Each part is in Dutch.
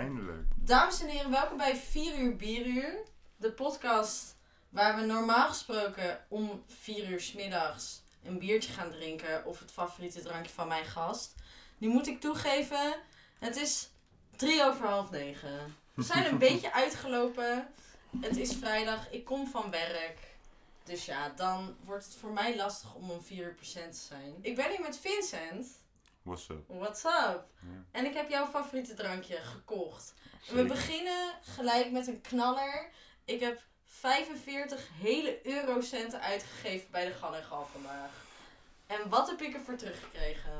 Eindelijk. Dames en heren, welkom bij 4 uur bieruur. De podcast waar we normaal gesproken om 4 uur 's middags een biertje gaan drinken. Of het favoriete drankje van mijn gast. Nu moet ik toegeven, het is 3 over half 9. We zijn een beetje uitgelopen. Het is vrijdag, ik kom van werk. Dus ja, dan wordt het voor mij lastig om om 4 uur procent te zijn. Ik ben hier met Vincent. What's up? What's up? Ja, En ik heb jouw favoriete drankje gekocht. We beginnen gelijk met een knaller. Ik heb 45 hele eurocenten uitgegeven bij de Gal en Gal vandaag. En wat heb ik ervoor teruggekregen?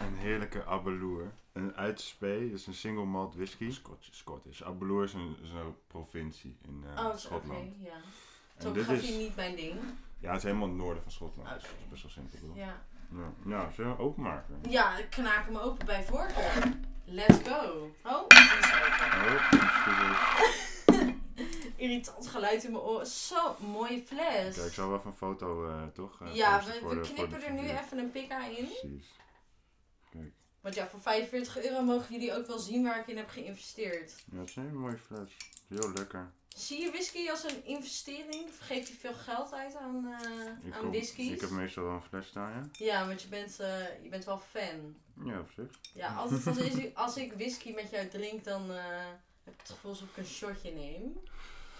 Een heerlijke Abeloer. Een uit Spee, dat is een single malt whisky. Scottish. Scottish. Abeloer is een, is een provincie in eh, oh, oké, Schotland. ja. En dit Topografie is, niet mijn ding. ja, het is helemaal het noorden van Schotland. Dus dat is best wel simpel. Ja, Ja. Nou, zullen we openmaken? ja ik knaak hem open bij voorkeur. Let's go. Oh. Oh. Irritant geluid in mijn oren. Zo, mooie fles. Kijk, ik zal wel even een foto, eh, toch? eh, ja, we, de- knippen er nu even een pika in. Precies. Kijk, Want ja, voor 45 euro mogen jullie ook wel zien waar ik in heb geïnvesteerd. ja, het is een hele mooie fles. Heel lekker. Zie je whisky als een investering? Geef je veel geld uit aan, Ik, aan whiskies? ik heb meestal wel een fles staan, ja? Ja, want je bent, eh, je bent wel fan. Ja, op zich. Ja, altijd als, ik- als ik whisky met jou drink, dan eh, heb ik het gevoel alsof ik een shotje neem.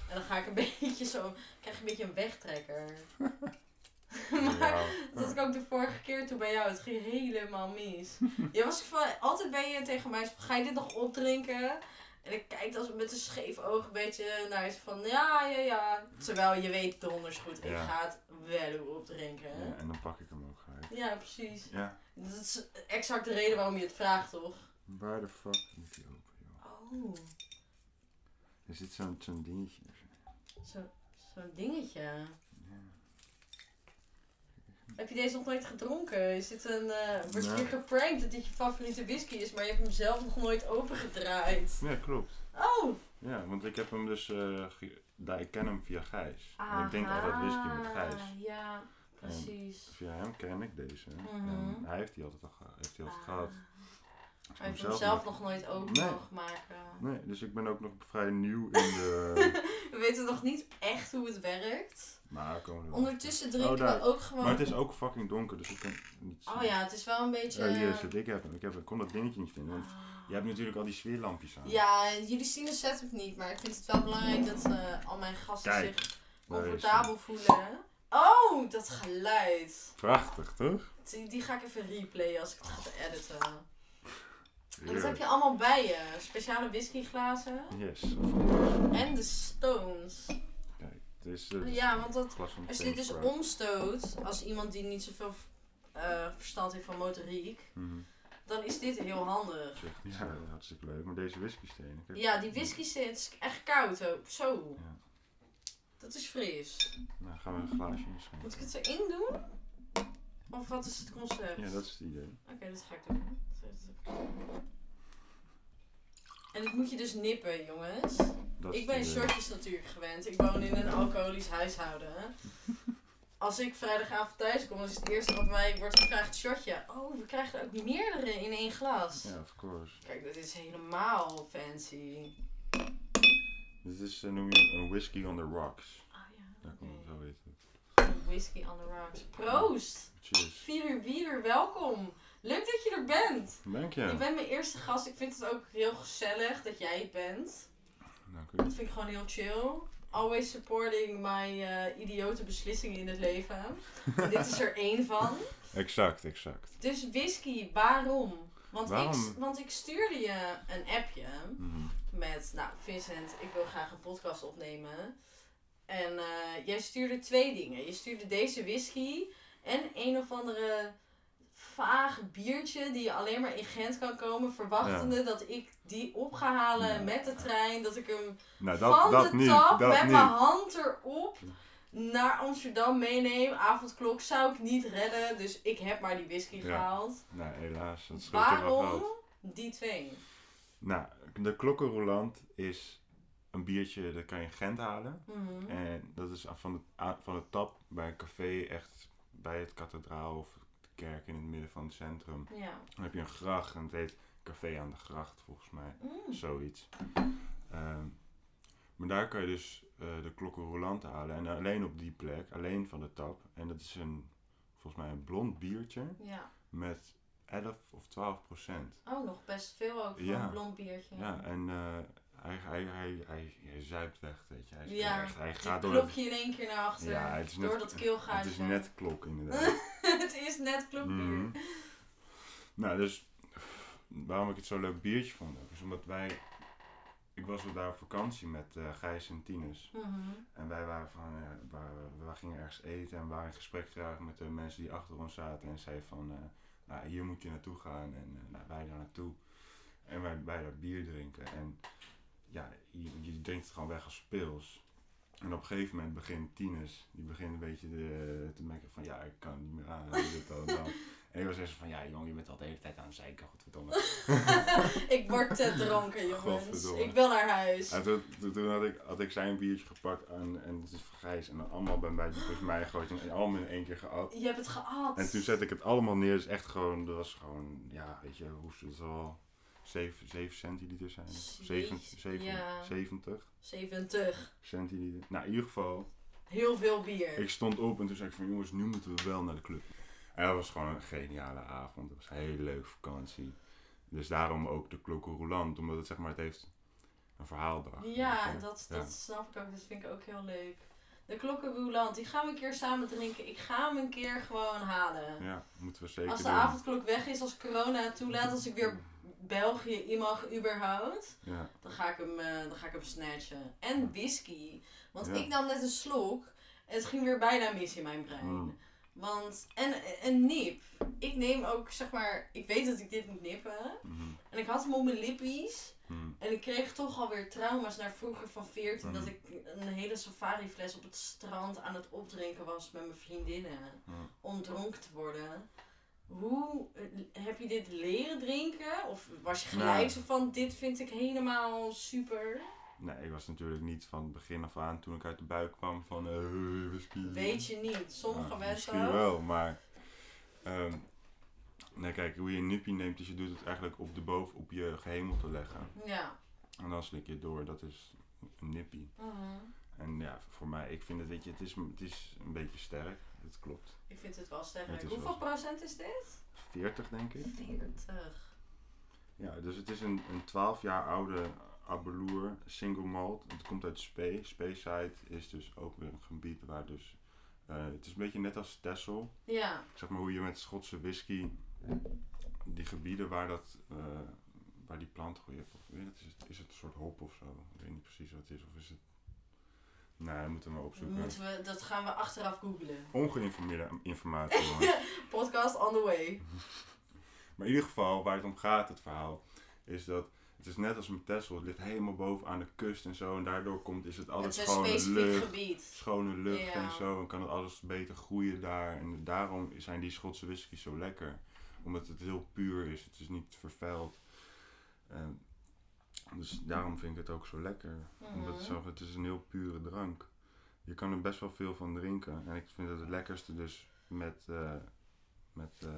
En dan ga ik een beetje zo, krijg ik een beetje een wegtrekker. maar Ja. dat had ik ook de vorige keer toen bij jou. Het ging helemaal mis. Je was van, altijd ben je tegen mij ga je dit nog opdrinken? En ik kijk dan met een scheef oog een beetje naar je van, ja, ja, ja. Terwijl je weet donders goed, ik Ja. ga het wel opdrinken. ja, en dan pak ik hem ook uit. Ja, precies. Ja. Dat is exact de reden waarom je het vraagt, toch? Waar de fuck moet die open, joh? Oh, Er zit zo'n zo'n dingetje. zo- zo'n dingetje. Heb je deze nog nooit gedronken? Is dit een, eh word je Nee. geprankt dat dit je favoriete whisky is, maar je hebt hem zelf nog nooit opengedraaid? ja, klopt. Oh! Ja, want ik heb hem dus... eh, daar, ik ken hem via Gijs. En ik denk altijd whisky met Gijs. Ja, precies. Via hem ken ik deze. Mhm. En hij heeft die altijd al heeft die altijd Ah. gehad. Hij heeft hem zelf nog- nooit open Nee. mogen maken. Nee, dus ik ben ook nog vrij nieuw in de... We weten nog niet echt hoe het werkt. maar komen we. Ondertussen drinken Oh, we ook gewoon... Maar het is ook fucking donker, dus ik kan niet zien. Oh ja, het is wel een beetje... Oh, hier is het. Ik heb hem. Ik, heb, ik kon dat dingetje niet vinden. Want Ah. je hebt natuurlijk al die sfeerlampjes aan. Ja, jullie zien de setup niet, maar ik vind het wel belangrijk dat eh, al mijn gasten Kijk, zich comfortabel voelen. Oh, dat geluid. Prachtig, toch? Die, die ga ik even replayen als ik het ga editen. En Heerlijk. heb je allemaal bij je? Speciale whiskyglazen Yes, en de stones. Kijk, is eh, Ja, want dat, als je dit dus omstoot, als iemand die niet zoveel eh, verstand heeft van motoriek, Mhm. dan is dit heel handig. Zeg, Ja, dat is hartstikke leuk. Maar deze whisky steen. Ja, die whisky zit het is echt koud ook. Zo. Ja. Dat is fris. Nou, gaan we een glaasje inschenken. Moet ik het erin doen? Of wat is het concept? Ja, dat is het idee. Oké, dat ga ik doen. En dit moet je dus nippen, jongens. Dat Ik ben idee. shortjes natuurlijk gewend. Ik woon in een alcoholisch huishouden. Als ik vrijdagavond thuis kom, is het eerste wat mij wordt gevraagd shotje. Oh, we krijgen er ook meerdere in één glas. Ja, of course. Kijk, dit is helemaal fancy. Dit is, eh, noem je een whisky on the rocks. Oh ja. Daar komt het, zo het. Whisky on the rocks. Proost! Cheers. 4 uur bier, welkom. Leuk dat je er bent. Dank Je je. bent mijn eerste gast. Ik vind het ook heel gezellig dat jij het bent. Dank u. Dat vind ik gewoon heel chill. Always supporting mijn eh, idiote beslissingen in het leven. En dit is er één van. Exact, exact. Dus whisky, waarom? Want, Ik, want ik stuurde je een appje Mhm. met, nou Vincent, ik wil graag een podcast opnemen. En eh, jij stuurde twee dingen. Je stuurde deze whisky en een of andere vage biertje die alleen maar in Gent kan komen, verwachtende dat ik die op ga halen Ja. met de trein, dat ik hem Nou, dat, van dat de niet. tap dat met niet. mijn hand erop naar Amsterdam meeneem. Avondklok zou ik niet redden, dus ik heb maar die whisky Ja. gehaald. Nou, helaas. Dat Waarom die twee? Nou, de klokkenroulant is een biertje dat kan je in Gent halen. Mhm. En dat is van de, van de tap bij een café, echt bij het kathedraal of kerk in het midden van het centrum. Ja. Dan heb je een gracht en het heet Café aan de Gracht, volgens mij. Mm. Zoiets. Ehm, maar daar kan je dus eh, de klokken roulant halen. En alleen op die plek, alleen van de tap. En dat is een, volgens mij een blond biertje Ja. met 11 of 12 procent. Oh, nog best veel ook voor Ja. een blond biertje. Ja, en eh, hij, hij, hij, hij, hij zuipt weg, weet je. Hij, is Ja, echt, hij gaat door klokje in één keer naar achter. Ja, het is door net- dat keelgaatje. Het is net klok, inderdaad. het is net klokbier. Mhm. Nou, dus waarom ik het zo'n leuk biertje vond, ook, is omdat wij... Ik was daar op vakantie met eh Gijs en Tinus. Mhm. En wij waren van, eh, we gingen ergens eten en waren in gesprek geraakt met de mensen die achter ons zaten. En zei van, eh, nou, hier moet je naartoe gaan. En nou, wij daar naartoe. En wij, wij daar bier drinken. En ja, je, je drinkt het gewoon weg als speels. En op een gegeven moment begint Tinus, die begint een beetje de, te merken van, ja, ik kan niet meer aan. Dit, dat, dat. En ik was echt zo van, ja jongen, je bent al de hele tijd aan het zeiken, godverdomme. ik word te dronken, jongens. Ik wil naar huis. En toen, had, ik, had ik zijn biertje gepakt en, en het is van Gijs en dan allemaal bij mij, dus mij gegooid en allemaal in één keer geat. Je hebt het geat. En toen zette ik het allemaal neer, dus echt gewoon, dat was gewoon, ja, weet je, hoe het zal 7, 7 centiliter zijn? Jeetje, 7, 7, ja. 70 70. centiliter. Nou, in ieder geval, Heel veel bier. ik stond op en toen zei ik van jongens, nu moeten we wel naar de club. En dat was gewoon een geniale avond, het was een hele leuke vakantie. Dus daarom ook de klokken roulant, omdat het zeg maar, het heeft een verhaaldag. Ja, weet je. dat, Ja. dat snap ik ook. Dat vind ik ook heel leuk. De klokken Roulant, die gaan we een keer samen drinken. Ik ga hem een keer gewoon halen. Ja, moeten we zeker Als de doen. avondklok weg is, als corona toelaat, als ik weer België in mag überhaupt, Ja, dan ga ik hem, eh, dan ga ik hem snatchen. En whisky. Want Ja. ik nam net een slok en het ging weer bijna mis in mijn brein. Mm. Want, en een nip. Ik neem ook, zeg maar, ik weet dat ik dit moet nippen. mhm, En ik had hem op mijn lippies. mhm. En ik kreeg toch alweer trauma's naar vroeger van 14. Mm. Dat ik een hele safari fles op het strand aan het opdrinken was met mijn vriendinnen. Mm. Om dronken te worden. Hoe eh, heb je dit leren drinken? Of was je gelijk Nou. zo van, dit vind ik helemaal super? Nee, ik was natuurlijk niet van het begin af aan toen ik uit de buik kwam van eh whisky. Weet je niet. Sommige mensen Misschien wel, maar... ehm nee, kijk, hoe je een nippie neemt is je doet het eigenlijk op de boven op je gehemel te leggen. Ja. En dan slik je het door, dat is een nippie. Mhm. En ja, voor mij, ik vind het, weet je, het is, het is een beetje sterk. Het klopt. Ik vind het wel sterk. Hoeveel wel- procent is dit? 40 denk ik. 40. Ja, dus het is een, een 12 jaar oude Abeloer single malt. Het komt uit Spee. Speyside is dus ook weer een gebied waar dus... eh, het is een beetje net als Texel. Ja. Zeg maar hoe je met Schotse whisky... Die gebieden waar dat... eh, waar die plant groeit. Of, weet je, het, is, het, is het een soort hop of zo? Ik weet niet precies wat het is. Of is het... Nee, dat moeten we maar opzoeken. Moeten we, dat gaan we achteraf googlen. Ongeïnformeerde informatie, jongens. Podcast on the way. Maar in ieder geval, waar het om gaat, het verhaal, is dat het is net als met Texel. Het ligt helemaal boven aan de kust en zo. En daardoor komt, is het Het altijd is een schone lucht. gebied. Schone lucht Ja. en zo. En kan het alles beter groeien daar. En daarom zijn die Schotse whiskies zo lekker. Omdat het heel puur is. Het is niet vervuild. En dus daarom vind ik het ook zo lekker. Omdat het, Mhm. het is een heel pure drank. Je kan er best wel veel van drinken. En ik vind het het lekkerste dus met, eh met eh,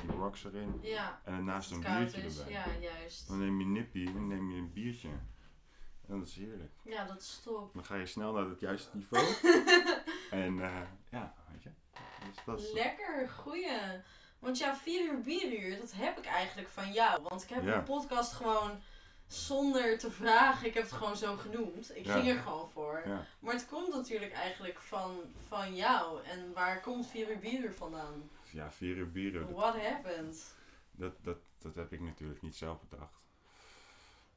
die rocks erin. Ja. En ernaast Als een biertje is. erbij. Ja, juist. Dan neem je nippie en dan neem je een biertje. En dat is heerlijk. Ja, dat is top. Dan ga je snel naar het juiste niveau. en eh, ja, weet je. Dus dat is, Lekker, goeie. Want ja, 4 uur bieruur, dat heb ik eigenlijk van jou. Want ik heb Ja. een podcast gewoon zonder te vragen, ik heb het gewoon zo genoemd. Ik Ja. ging er gewoon voor. ja. Maar het komt natuurlijk eigenlijk van, van jou. En waar komt 4 uur bieruur vandaan? ja, vier uur bier. Dat, What happened? dat, dat, dat heb ik natuurlijk niet zelf bedacht.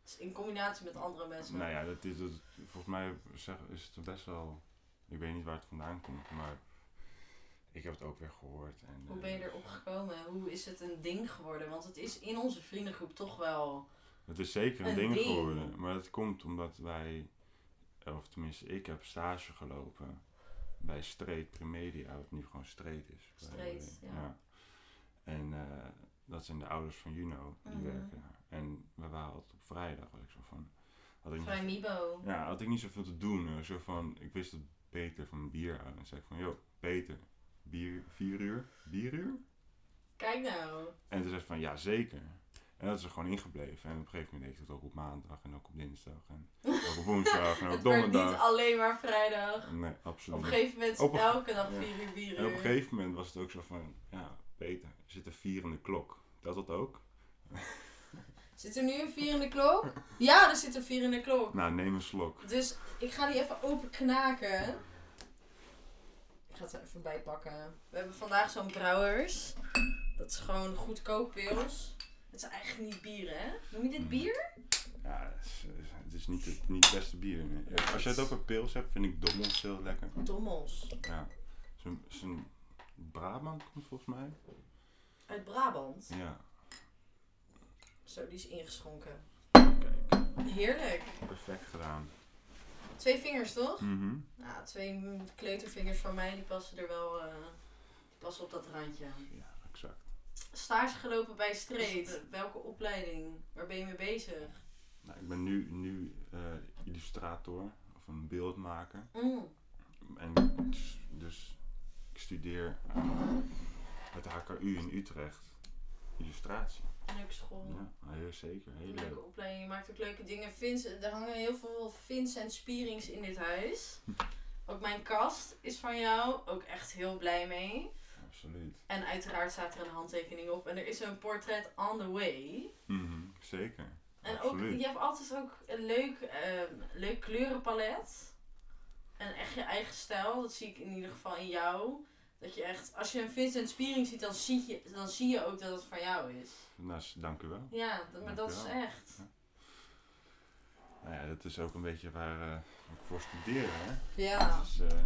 Dus in combinatie met andere mensen. Nou ja, dat is, dat, volgens mij zeg, is het best wel... Ik weet niet waar het vandaan komt, maar ik heb het ook weer gehoord. En, Hoe eh, ben je erop gekomen? Hoe is het een ding geworden? Want het is in onze vriendengroep toch wel. Het is zeker een, Een ding, ding. geworden. Maar dat komt omdat wij, of tenminste ik heb stage gelopen bij Street Premedia, wat nu gewoon Street is. Street, way. ja. En eh, dat zijn de ouders van Juno, die Mhm. werken daar. En we waren altijd op vrijdag, was ik zo van... Had ik, Vrij niet, Mibo. ja, had ik niet zoveel te doen. hoor. Zo van, ik wist dat Peter van bier aan. En zei ik van, joh, Peter, bier, vier uur? Bieruur? Kijk nou. En toen zei ze van, ja zeker. En dat is er gewoon ingebleven. En op een gegeven moment deed ik het ook op maandag en ook op dinsdag. En ook op woensdag en ook Het werd niet donderdag. alleen maar vrijdag. Nee, Op absoluut. een gegeven moment Op elke dag ja. 4 uur, 4 uur. En op een gegeven moment was het ook zo van, ja, Peter, er zit een vierende klok. Telt dat ook? Zit er nu een 4 in de klok? Ja, er zit een 4 in de klok. Nou, neem een slok. Dus ik ga die even open knaken. Ik ga het er even bij pakken. We hebben vandaag zo'n brouwers. Dat is gewoon goedkoop pils. Het is eigenlijk niet bier, hè? Noem je dit Mm. bier? Ja, het is, het is niet, het, niet het beste bier. nee. Als je het over pils hebt, vind ik Dommels heel lekker. Dommels. Ja. Zo'n Brabant komt volgens mij. Uit Brabant. Ja, Zo, die is ingeschonken. kijk. Heerlijk. Perfect gedaan. Twee vingers, toch? Mhm. Nou, twee mm, kleutervingers van mij, die passen er wel... eh, die passen op dat randje. Ja, exact. Stage gelopen bij Street. Welke opleiding? Waar ben je mee bezig? Nou, ik ben nu, nu eh, illustrator of een beeldmaker. Mm. En dus, dus ik studeer aan het HKU in Utrecht illustratie. Leuke school. Ja, heel zeker. Heel Leuke leuk. opleiding, je maakt ook leuke dingen. Vince, er hangen heel veel Vins en Spierings in dit huis. Ook mijn kast is van jou, ook echt heel blij mee. Absoluut. En uiteraard staat er een handtekening op en er is een portret on the way. Mhm, Zeker. En ook, je hebt altijd ook een leuk, ehm, leuk kleurenpalet. En echt je eigen stijl, dat zie ik in ieder geval in jou. Dat je echt, als je een Vincent Spiering ziet, dan zie je, dan zie je ook dat het van jou is. Nou, dank u wel. Ja, dat- maar dat is echt. Nou ja, dat is ook een beetje waar eh, ik voor studeer. Hè? Ja. Eh,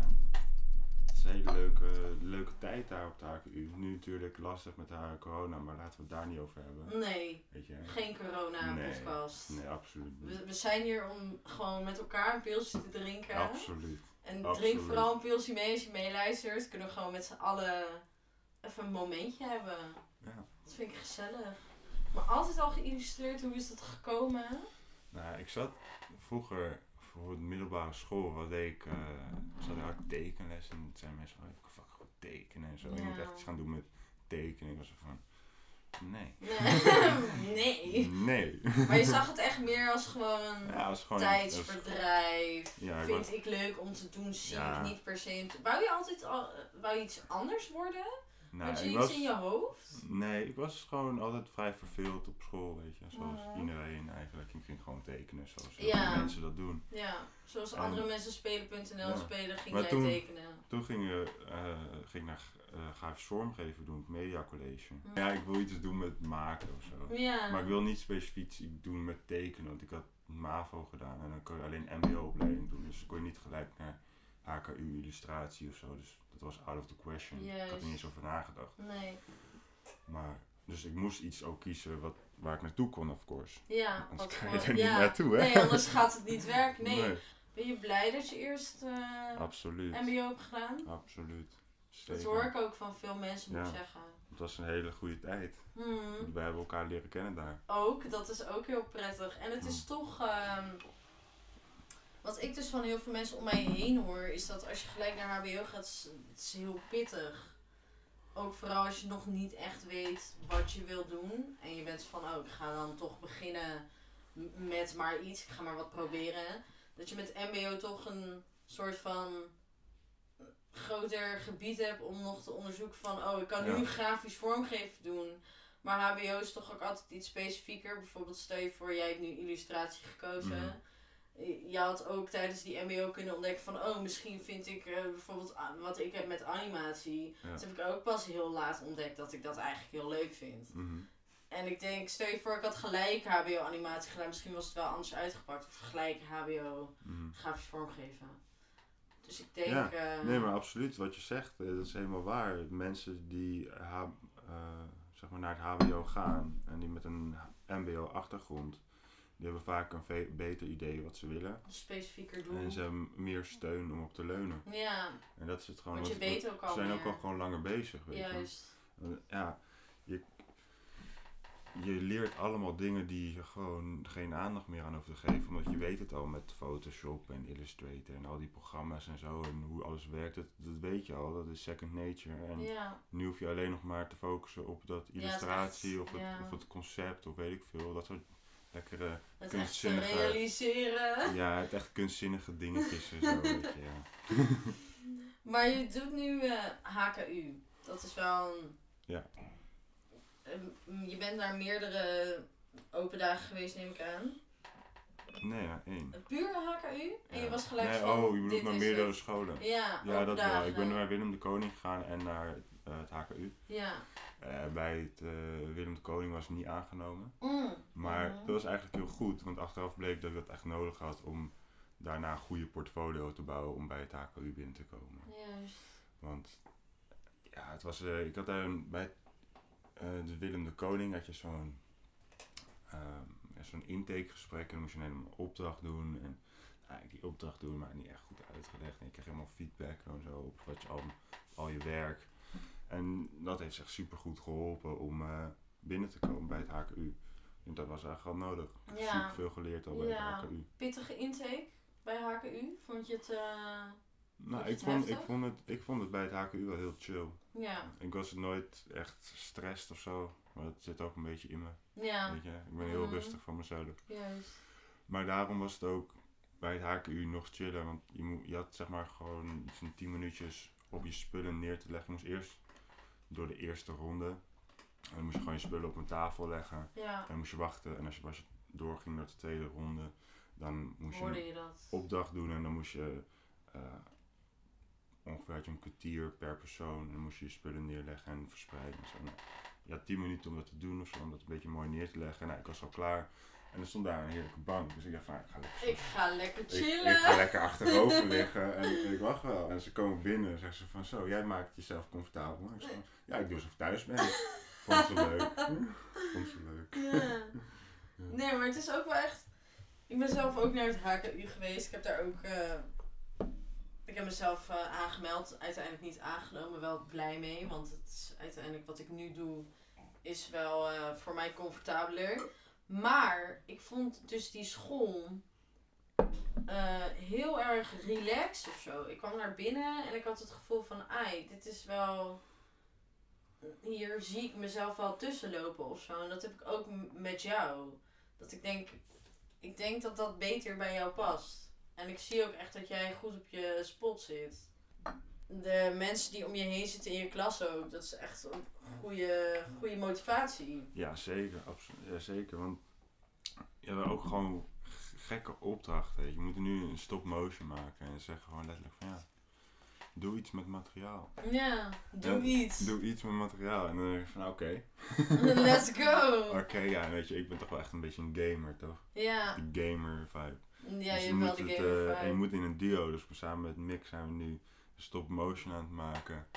is een hele leuke, leuke tijd daar op de HKU. Nu natuurlijk lastig met de corona, maar laten we het daar niet over hebben. Nee, Weet je? geen corona Nee. podcast. Nee, absoluut niet. We, we zijn hier om gewoon met elkaar een pilsje te drinken. Absoluut. En absoluut. drink vooral een pilsje mee als je meeluistert. Kunnen we gewoon met z'n allen even een momentje hebben. Ja. Dat vind ik gezellig. Maar altijd al geïllustreerd, hoe is dat gekomen? Nou, ik zat vroeger voor de middelbare school, wat ik, eh zat ik had tekenles en toen zeiden mensen, oh, ik kan goed tekenen en zo. Je moet Ja. echt iets gaan doen met tekenen. Ik was zo van, nee. nee. Nee. Maar je zag het echt meer als gewoon Ja, is gewoon... tijdsverdrijf. Ja, ik Vind was- ik leuk om te doen, zie Ja. ik niet per se. Wou je altijd al, wou je iets anders worden? Had je iets was, in je hoofd? Nee, ik was gewoon altijd vrij verveeld op school, weet je. Zoals iedereen eigenlijk. Ik ging gewoon tekenen zoals Ja. mensen dat doen. Ja, zoals En- andere mensen spelen.nl Ja. spelen, ging Maar jij toen- tekenen. Toen ging, je, eh, ging ik naar uh, grafisch vormgeven doen, het Media College. Mhm. Ja, ik wil iets doen met maken of zo. Ja. Maar ik wil niet specifiek iets doen met tekenen, want ik had MAVO gedaan en dan kon je alleen MBO-opleiding doen. Dus kon je niet gelijk naar HKU illustratie of zo. Dus dat was out of the question. Ik had er niet eens over nagedacht. Nee. Maar, dus ik moest iets ook kiezen wat, waar ik naartoe kon, of course. Ja, Anders ga je er niet ja. naartoe, hè? Nee, anders gaat het niet werken. Nee. Ben je blij dat je eerst eh, Absoluut. MBO hebt gedaan? Absoluut. Dat hoor ik ook van veel mensen, moet ik Ja. zeggen. Het was een hele goede tijd. Hmm. Wij hebben elkaar leren kennen daar. Ook, dat is ook heel prettig. En het is Hmm. toch. ehm, wat ik dus van heel veel mensen om mij heen hoor, is dat als je gelijk naar HBO gaat, is het is heel pittig. Ook vooral als je nog niet echt weet wat je wil doen. En je bent van, oh, ik ga dan toch beginnen met maar iets. Ik ga maar wat proberen. Dat je met MBO toch een soort van groter gebied hebt om nog te onderzoeken van, oh, ik kan nu Ja. grafisch vormgeven doen. Maar HBO is toch ook altijd iets specifieker. Bijvoorbeeld stel je voor, jij hebt nu illustratie gekozen. Mhm. Je had ook tijdens die MBO kunnen ontdekken van, oh, misschien vind ik eh, bijvoorbeeld wat ik heb met animatie. Ja. Dat heb ik ook pas heel laat ontdekt dat ik dat eigenlijk heel leuk vind. Mhm. En ik denk, stel je voor, ik had gelijk HBO-animatie gedaan, misschien was het wel anders uitgepakt. Of gelijk HBO Mhm. grafisch vormgeven. Dus ik denk. Ja, eh, Nee, maar absoluut. Wat je zegt, eh, dat is helemaal waar. Mensen die H- eh, zeg maar naar het HBO gaan en die met een MBO-achtergrond, die hebben vaak een beter idee wat ze willen. specifieker doen. En ze hebben meer steun om op te leunen. Ja, En dat is het gewoon. want je wat- weet ook al Ze zijn ook al gewoon langer bezig. Weet je. Juist. Ja, je, je leert allemaal dingen die je gewoon geen aandacht meer aan hoeft te geven. Omdat je weet het al met Photoshop en Illustrator en al die programma's en zo. En hoe alles werkt, dat, dat weet je al. Dat is second nature. En Ja, nu hoef je alleen nog maar te focussen op dat illustratie of, het, ja. of het concept of weet ik veel. Dat soort lekkere, het echt kunstzinnige- realiseren. ja, het echt kunstzinnige dingetjes en zo, weet je. Ja. Maar je doet nu eh, HKU. Dat is wel een... Ja. Ehm, je bent naar meerdere open dagen geweest, neem ik aan. Nee, ja, één. Puur HKU? En je was gelijk nee, van, Oh, je bedoelt naar meerdere het. scholen. Ja, Ja, dat wel. Ik ben naar Willem de Koning gegaan en naar eh, het HKU. Ja. Eh, bij het eh, Willem de Koning was het niet aangenomen. Mm. Maar Mhm. dat was eigenlijk heel goed, want achteraf bleek dat ik dat echt nodig had om daarna een goede portfolio te bouwen om bij het HKU binnen te komen. Juist. Want ja, het was, eh, ik had daar een- bij eh, de Willem de Koning had je zo'n ehm, ja, zo'n intakegesprek en dan moest je een hele opdracht doen. En nou, die opdracht doen, maar niet echt goed uitgelegd. En je kreeg helemaal feedback en zo op wat je al, al je werk. En dat heeft echt super goed geholpen om eh, binnen te komen bij het HKU. En dat was eigenlijk wel nodig. Ik heb Ja. super veel geleerd al bij Ja. het HKU. Pittige intake bij HKU. Vond je het... eh, Nou, ik het vond, ik, vond het, ik vond het bij het HKU wel heel chill. Ja. Ik was nooit echt gestrest of zo. Maar dat zit ook een beetje in me. Ja. Weet je? Ik ben heel Mhm. rustig van mezelf. Juist. Maar daarom was het ook bij het HKU nog chiller. Want je, moet, je had zeg maar gewoon zo'n 10 minuutjes op je spullen neer te leggen. Je moest eerst door de eerste ronde. En dan moest je gewoon je spullen op een tafel leggen. Ja. En dan moest je wachten. En als je, je doorging naar de tweede ronde, dan moest je een je opdracht doen. En dan moest je eh, ongeveer had je een kwartier per persoon. En dan moest je je spullen neerleggen en verspreiden. En zo. Je had 10 minuten om dat te doen of zo, om dat een beetje mooi neer te leggen. Nou, ik was al klaar. En er stond daar een heerlijke bank. Dus ik dacht van, ik ga lekker Ik ga lekker ik, chillen. ik ga lekker achterover liggen en ik wacht wel. En ze komen binnen en zeggen ze van zo, jij maakt jezelf comfortabel. Ik zeg, ja, ik doe alsof ik thuis ben. Vond ze leuk. Vond ze leuk. Ja. Nee, maar het is ook wel echt. Ik ben zelf ook naar het HKU geweest. Ik heb daar ook. eh, ik heb mezelf eh, aangemeld. Uiteindelijk niet aangenomen. Wel blij mee. Want het is uiteindelijk wat ik nu doe. Is wel eh, voor mij comfortabeler. Maar ik vond dus die school. eh, heel erg relaxed of zo. Ik kwam naar binnen en ik had het gevoel van, ai, dit is wel hier zie ik mezelf wel tussenlopen of zo. En dat heb ik ook met jou. Dat ik denk, ik denk dat dat beter bij jou past. En ik zie ook echt dat jij goed op je spot zit. De mensen die om je heen zitten in je klas ook, dat is echt een goede, goede motivatie. Ja, zeker. Absoluut. Ja, zeker. Want je hebt ook gewoon gekke opdrachten. Je moet nu een stop motion maken en zeggen gewoon letterlijk van ja, doe iets met materiaal. Ja, doe iets. Doe iets met materiaal. En dan denk je van oké. Let's go! Oké, ja, weet je, ik ben toch wel echt een beetje een gamer, toch? Ja, De gamer vibe. ja dus je je moet de het, gamer eh, en je moet in een duo, dus samen met Mick zijn we nu stop motion aan het maken.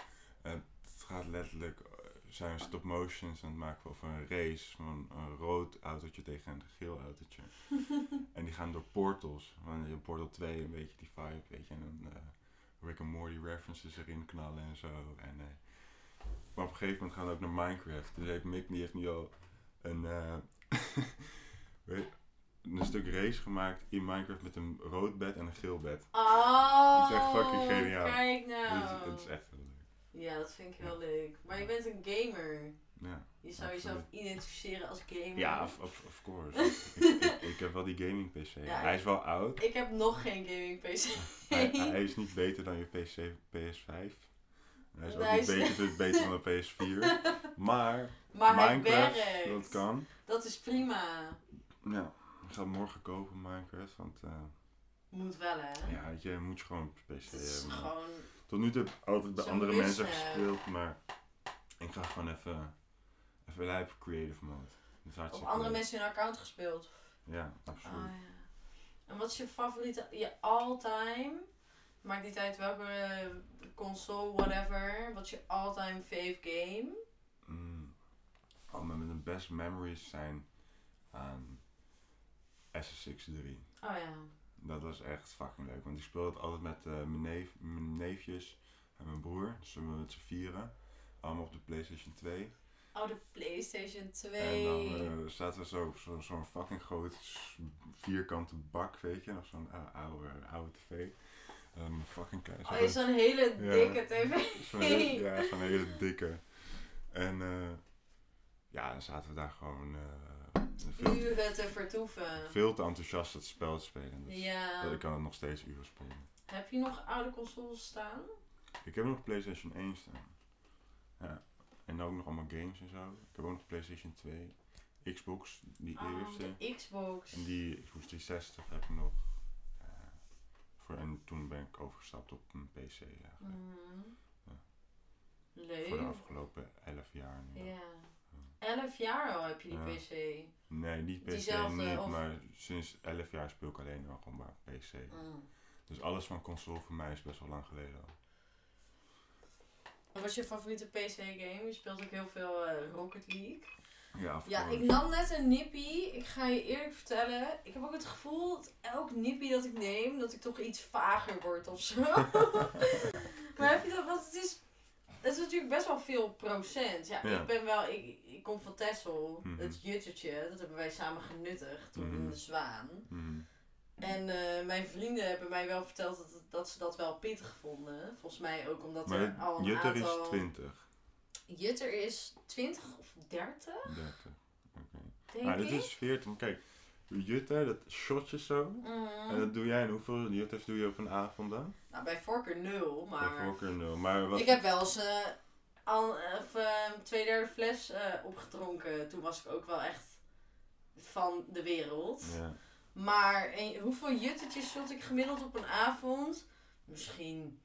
En het gaat letterlijk, eh, zijn we stop motions aan het maken over een race. Van een rood autootje tegen een geel autootje. en die gaan door portals. Want in Portal 2 een beetje die vibe, weet je. En dan eh, Rick and Morty references erin knallen en zo. En, eh, maar op een gegeven moment gaan we ook naar Minecraft. Dus heeft Mick die heeft nu al een, eh, weet- een stuk race gemaakt in Minecraft met een rood bed en een geel bed. Oh, Dat is echt fucking geniaal. Kijk Dus nou. het is echt heel leuk. Ja, dat vind ik heel leuk. Maar je bent een gamer. Ja, Je zou jezelf identificeren als gamer. ja of, of, of course. ik, ik, ik heb wel die gaming PC. Ja, hij is wel oud. Ik heb nog geen gaming PC. Hij, hij is niet beter dan je PC PS5. Hij is ook niet hij is- beter, beter dan een PS4. Maar, Maar hij Minecraft, werkt. dat kan. Dat is prima. Ja, ik ga morgen kopen Minecraft. Want eh, Moet wel, hè? ja, weet je, je moet gewoon PC hebben. gewoon... Tot nu toe heb ik altijd bij andere mensen gespeeld, maar ik ga gewoon even, even live creative mode. Dat is Op andere leuk. mensen hun account gespeeld. Ja, absoluut. Ah, ja. En wat is je favoriete... Je all-time... Maakt niet uit welke eh, console, whatever. Wat is je all-time fave game? Mm. Oh, mijn best memories zijn aan SSX 3. Oh ja. Dat was echt fucking leuk, want ik speelde het altijd met eh, mijn, neef, mijn neefjes en mijn broer. Dus we met z'n vieren. Allemaal op de PlayStation 2. Oh, de PlayStation En 2. dan eh, staat er zo op zo- zo'n fucking groot vierkante bak, weet je, nog zo'n eh, oude, oude tv. Een fucking keizer. oh, je zo'n hele Ja. dikke tv. Hele, ja, zo'n hele dikke. En ja, dan zaten we daar gewoon veel, Uren te vertoeven. veel te enthousiast het spel te spelen. Dus Ja. dat ik kan het nog steeds uren spelen. Heb je nog oude consoles staan? Ik heb nog PlayStation 1 staan. Ja. En ook nog allemaal games en zo. Ik heb ook nog PlayStation 2. Xbox, die Oh, eerste. de Xbox. En die Xbox 360 heb ik nog. eh, voor, en toen ben ik overgestapt op een PC eigenlijk. Mhm. Ja. Leuk. Voor de afgelopen 11 jaar nu. Ja. Elf jaar al heb je die Ja. PC. Nee, niet PC Diezelfde, niet, of- maar sinds 11 jaar speel ik alleen nog gewoon maar PC. Mm. Dus alles van console voor mij is best wel lang geleden al. Wat is je favoriete PC-game? Je speelt ook heel veel eh, Rocket League. Ja, Ja, ik nam net een nippie. Ik ga je eerlijk vertellen. Ik heb ook het gevoel dat elk nippie dat ik neem, dat ik toch iets vager word of zo. maar heb je dat? Want het is, het is natuurlijk best wel veel procent. Ja, Ja. ik ben wel, ik kom van Texel. Mhm. Het juttertje, dat hebben wij samen genuttigd toen Mhm. in de Zwaan. Mhm. En eh, mijn vrienden hebben mij wel verteld dat, dat ze dat wel pittig vonden. Volgens mij ook omdat Maar er al een Jutter aantal... is 20. Jutter is 20 of 30, 30. Oké. denk Maar dit is 14. Maar kijk, Jutter, dat shotje zo. Mhm. En dat doe jij en hoeveel Jutters doe je op een avond dan? Nou, bij voorkeur nul, Bij maar... voorkeur nul. Maar wat... Ik heb wel eens eh, al, of, eh, twee derde fles eh, opgedronken. Toen was ik ook wel echt van de wereld. Ja. Maar hoeveel juttetjes shot ik gemiddeld op een avond? Misschien,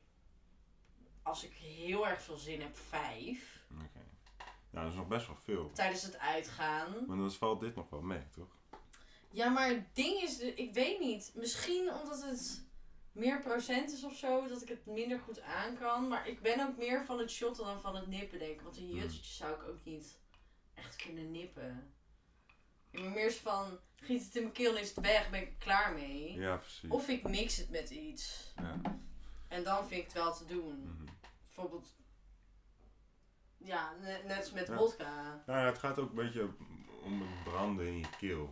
als ik heel erg veel zin heb, vijf. Oké. Ja, dat is nog best wel veel. Tijdens het uitgaan. Maar dan valt dit nog wel mee, toch? Ja, maar het ding is, ik weet niet. Misschien omdat het meer procent is of zo, dat ik het minder goed aan kan. Maar ik ben ook meer van het shotten dan van het nippen, denk ik. Want een Hmm. juttetje zou ik ook niet echt kunnen nippen. Ik ben meer van, giet het in mijn keel en is het weg, ben ik er klaar mee. Ja, precies. Of ik mix het met iets. Ja. En dan vind ik het wel te doen. Mhm. Bijvoorbeeld, ja, net, net als met Ja. vodka. Nou ja, het gaat ook een beetje om het branden in je keel.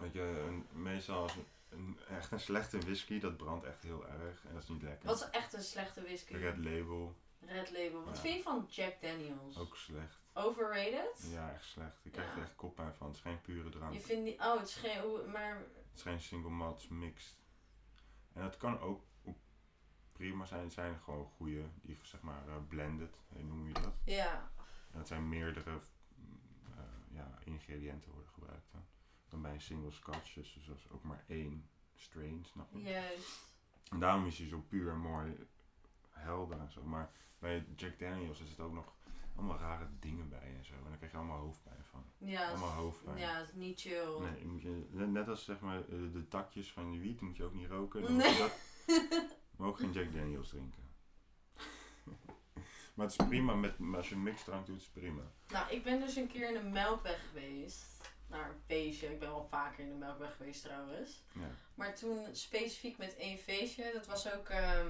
Weet je, een, meestal als een, een- echt een slechte whisky, dat brandt echt heel erg. En dat is niet lekker. Wat is echt een slechte whisky? Red Label, Red Label. Wat Ja. vind je van Jack Daniels? ook slecht. Overrated? Ja, echt slecht. Ik krijg Ja. er echt koppijn van. Het is geen pure drank. Je vindt die, oh, het is geen, maar Het is geen single malt, het is mixed. En dat kan ook, prima zijn. Het zijn gewoon goede, die zeg maar eh, blended, hoe noem je dat? ja. En dat zijn meerdere mm, eh, ja, ingrediënten worden gebruikt. Dan bij een single scotch is dus ook maar één strain, snap je? Juist. En daarom is hij zo puur en mooi helder en zo. Maar bij Jack Daniels is het ook nog allemaal rare dingen bij en zo. En daar krijg je allemaal hoofdpijn van. Ja, Allemaal hoofdpijn. ja, is niet chill. Nee, je moet je, net als zeg maar eh, de takjes van je wiet moet je ook niet roken. Dan Nee. dat, maar ook geen Jack Daniels drinken. maar het is prima, met, als je een mixdrank doet, is het prima. Nou, ik ben dus een keer in de Melkweg geweest. Naar een feestje. Ik ben wel vaker in de Melkweg geweest trouwens. Ja. Maar toen specifiek met één feestje. Dat was ook ehm,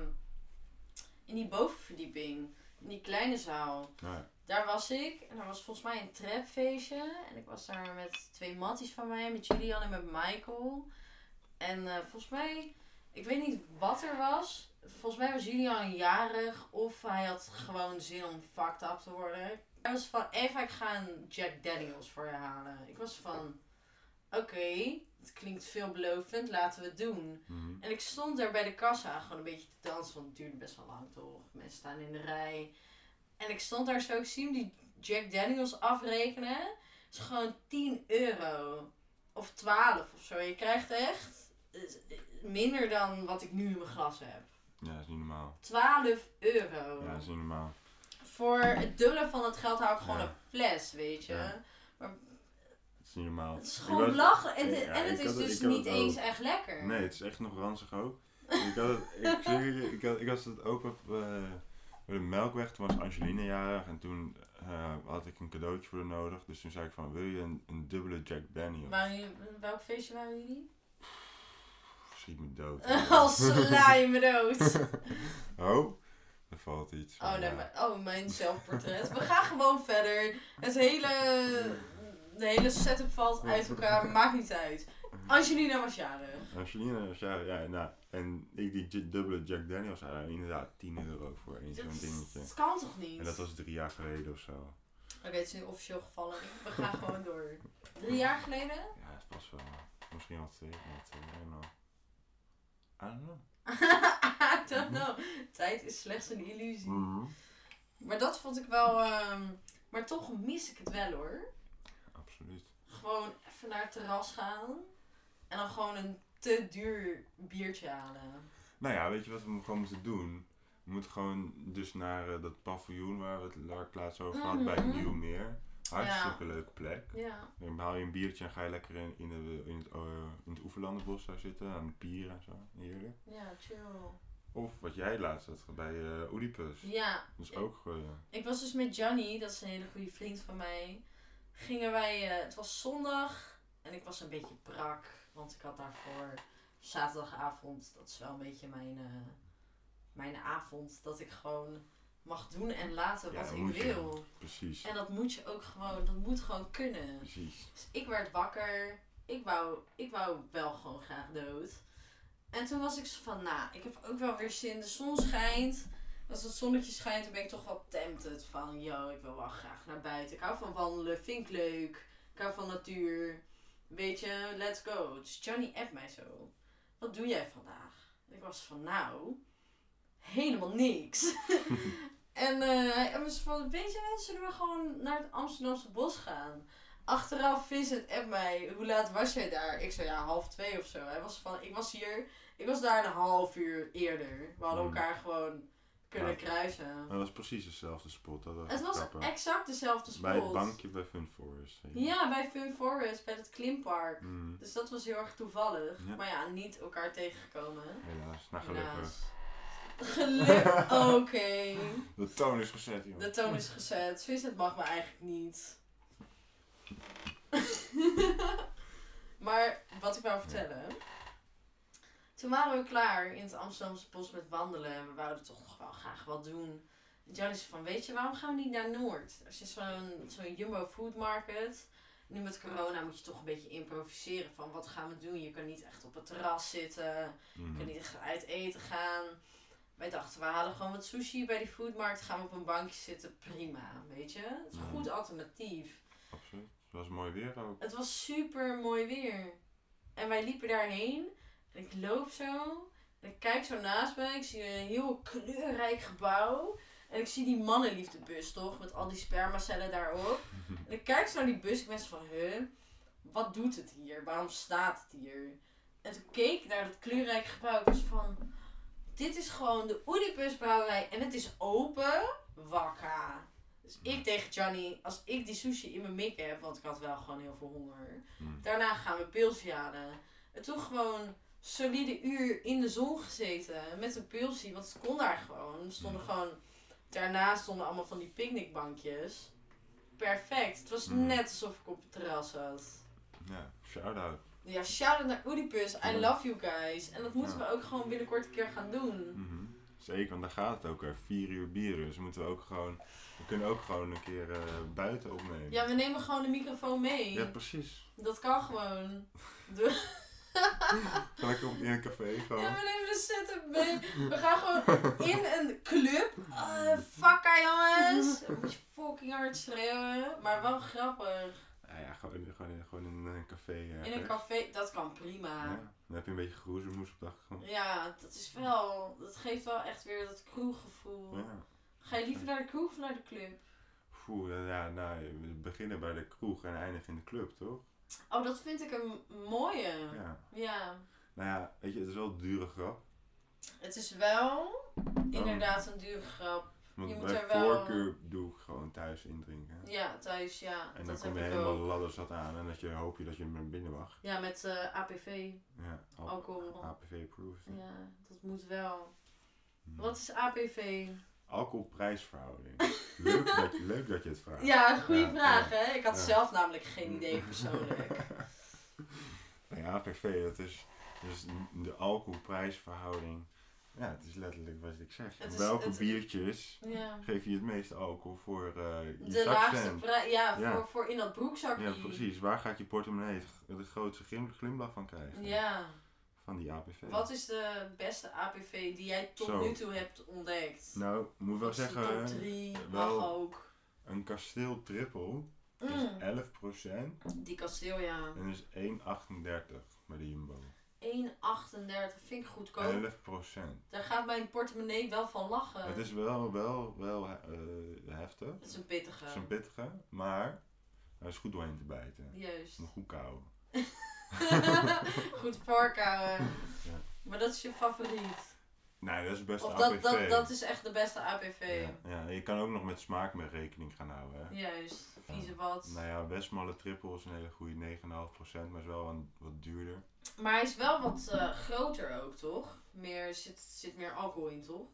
in die bovenverdieping. In die kleine zaal. Ja. Daar was ik. En er was volgens mij een trapfeestje. En ik was daar met twee matties van mij. Met Julian en met Michael. En eh, volgens mij... Ik weet niet wat er was. Volgens mij was Julian jarig. Of hij had gewoon zin om fucked up te worden. Hij was van... Eva, ik ga een Jack Daniels voor je halen. Ik was van... Oké, het klinkt veelbelovend. Laten we het doen. Mhm. En ik stond daar bij de kassa gewoon een beetje te dansen, want het duurde best wel lang toch. Mensen staan in de rij. En ik stond daar zo, ik zie hem die Jack Daniels afrekenen. Het is gewoon 10 euro. Of 12 of zo. Je krijgt echt eh, minder dan wat ik nu in mijn glas heb. Ja, dat is niet normaal. 12 euro. Ja, dat is niet normaal. Voor het dubbele van het geld hou ik gewoon Ja. een fles, weet je. Ja. Het is niet normaal. Het is Ik gewoon was- lachen. En, Ja, en het ik is het- dus ik niet eens echt lekker. Nee, het is echt nog ranzig ook. ik, had het, ik, je, ik, had, ik had het ook op eh, de Melkweg. Toen was Angelina jarig en toen eh, had ik een cadeautje voor haar nodig. Dus toen zei ik van, wil je een, een dubbele Jack Daniel? Waren jullie- welk feestje waren jullie? Schiet me dood. Als dood. oh, Er valt iets. Oh, nee, maar, oh, mijn zelfportret. We gaan gewoon verder. Het hele, de hele setup valt uit elkaar, maakt niet uit. Angelina was jarig. Angelina was ja, ja, nou, en ik die dubbele Jack Daniels had daar inderdaad 10 euro voor één zo'n dingetje. dat kan toch niet? En dat was drie jaar geleden of zo. Oké, het is nu officieel gevallen. We gaan gewoon door. Drie jaar geleden? Ja, het was wel, misschien wel twee, ja, twee nog. I don't know. I don't know. Tijd is slechts een illusie. Mhm. Maar dat vond ik wel... ehm, maar toch mis ik het wel hoor. Absoluut. Gewoon even naar het terras gaan. En dan gewoon een te duur biertje halen. Nou ja, weet je wat we gewoon moeten doen? We moeten gewoon dus naar eh, dat paviljoen waar we ik het laatst over hadden, bij het Mhm. Nieuwmeer. Hartstikke leuke plek. Ja. Dan haal je een biertje en ga je lekker in, in, de, in, het, eh, in het Oeverlandenbos daar zitten, aan de pier en zo. Heerlijk. Ja, chill. Of wat jij laatst had bij eh Oedipus. Ja, Dat is ook eh, ik was dus met Johnny, dat is een hele goede vriend van mij. Gingen wij, eh, het was zondag en ik was een beetje brak, want ik had daarvoor zaterdagavond, dat is wel een beetje mijn, mijn avond, dat ik gewoon mag doen en laten wat ik je. wil. precies. En dat moet je ook gewoon, dat moet gewoon kunnen. Precies. Dus ik werd wakker. Ik wou, ik wou wel gewoon graag dood. En toen was ik zo van, nou, ik heb ook wel weer zin. De zon schijnt. Als het zonnetje schijnt, dan ben ik toch wel tempted van, yo, ik wil wel graag naar buiten. Ik hou van wandelen, vind ik leuk. Ik hou van natuur. Weet je, let's go. Dus Johnny appt mij zo. Wat doe jij vandaag? En ik was van, nou, helemaal niks. en eh, hij was van, weet je wel, zullen we gewoon naar het Amsterdamse bos gaan? Achteraf Vincent app mij, hoe laat was jij daar? Ik zei ja, half twee of zo. Hij was van, ik was hier, ik was daar een half uur eerder. We hadden Hmm. elkaar gewoon kunnen Ja. kruisen. Dat was precies dezelfde spot. Dat was Het was grappig. exact dezelfde spot. Bij het bankje bij Fun Forest. Ja, bij Fun Forest, bij het klimpark. Mm, Dus dat was heel erg toevallig. Ja. Maar ja, niet elkaar tegengekomen. helaas. Nou, gelukkig. Helaas. Geluk, oké. De toon is gezet, joh. De toon is gezet. Vincent mag me eigenlijk niet. maar wat ik wou vertellen. Toen waren we klaar in het Amsterdamse bos met wandelen. En we wouden toch nog wel graag wat doen. En Johnny zei van, weet je, waarom gaan we niet naar Noord? Er is zo'n zo'n Jumbo Food Market. Nu met corona moet je toch een beetje improviseren van wat gaan we doen. Je kan niet echt op het terras zitten. Mhm. Je kan niet echt uit eten gaan. Wij dachten, we halen gewoon wat sushi bij die foodmarkt. Gaan we op een bankje zitten. Prima, weet je. Het is een goed alternatief. Absoluut. Het was mooi weer ook. Het was super mooi weer. En wij liepen daarheen. En ik loop zo. En ik kijk zo naast me. Ik zie een heel kleurrijk gebouw. En ik zie die mannenliefdebus toch? Met al die spermacellen daarop. En ik kijk zo naar die bus. Ik ben zo van, huh? Wat doet het hier? Waarom staat het hier? En toen keek ik naar dat kleurrijke gebouw. Ik was van, dit is gewoon de Oedipus brouwerij. En het is open. Wakka. Dus ik tegen Johnny, als ik die sushi in mijn mik heb, want ik had wel gewoon heel veel honger. Mm. Daarna gaan we pilsje halen. En toen gewoon solide uur in de zon gezeten met een pilsje, want het kon daar gewoon. Er stonden gewoon, daarnaast stonden allemaal van die picknickbankjes. Perfect. Het was Mm. net alsof ik op het terras zat. Ja, shout-out. Ja, shout-out naar Oedipus. I love you guys. En dat moeten Ja. we ook gewoon binnenkort een keer gaan doen. Mhm. Zeker, want daar gaat het ook. Hè. Vier uur bier, dus moeten we ook gewoon... We kunnen ook gewoon een keer eh, buiten opnemen. Ja, we nemen gewoon de microfoon mee. Ja, precies. Dat kan gewoon. Ik op in een café gewoon. Ja, we nemen de setup mee. We gaan gewoon in een club. Uh, fucka jongens. Moet je fucking hard schreeuwen. Maar wel grappig. Ja, ja gewoon, gewoon, gewoon in een café. In ergens. een café, dat kan prima. Ja. Dan heb je een beetje geroezemoes op de achtergrond. Ja, dat is wel. Dat geeft wel echt weer dat kroeggevoel. Ja. Ga je liever naar de kroeg of naar de club? Oeh, ja, ja, nou, we beginnen bij de kroeg en eindigen in de club, toch? Oh, dat vind ik een mooie. Ja. Ja. Nou ja, weet je, het is wel een dure grap. Het is wel inderdaad een dure grap. Want Je moet bij er wel- voorkeur doe ik gewoon thuis indrinken. Ja, thuis, ja. En dan kom je helemaal ladders aan en dat je hoop je dat je naar binnen mag. Ja, met eh, APV. Ja, al- Alcohol. APV approved. Ja, dat moet wel. Hm. Wat is APV? Alcoholprijsverhouding. leuk, dat, je- leuk dat je het vraagt. Ja, goede Ja, vraag ja. hè. Ik had Ja. zelf namelijk geen idee persoonlijk. Nee, APV, dat is dus de alcoholprijsverhouding Ja, het is letterlijk wat ik zeg. Is- Welke het- biertjes Ja. geef je het meeste alcohol voor eh je De laagste prijs, ja, Ja. Voor, voor in dat broekzakje. Ja, precies. Waar gaat je portemonnee het, grootste glim- glimlach van krijgen? Ja. Van die APV. Wat is de beste APV die jij tot Zo. nu toe hebt ontdekt? Nou, moet wel zeggen, top 3, wel- mag ook. een kasteel triple is Mm, 11% die kasteel, ja. en is 1,38 bij de Jumbo. 1,38 vind ik goedkoop. 11%. Daar gaat mijn portemonnee wel van lachen. Het is wel, wel, wel eh, heftig. Het is een pittige. Het is een pittige, maar hij is goed doorheen te bijten. Juist. Een goed kou. Goed voorkouwen. Ja. Maar dat is je favoriet. Nee, dat is best Of APV. dat, dat, dat is echt de beste APV. ja, ja, je kan ook nog met smaak mee rekening gaan houden. Hè. Juist. Vieze wat. Nou ja, Westmalle triple is een hele goede 9,5%, maar is wel een, wat duurder. Maar hij is wel wat eh, groter ook, toch? Meer, zit, zit meer alcohol in, toch?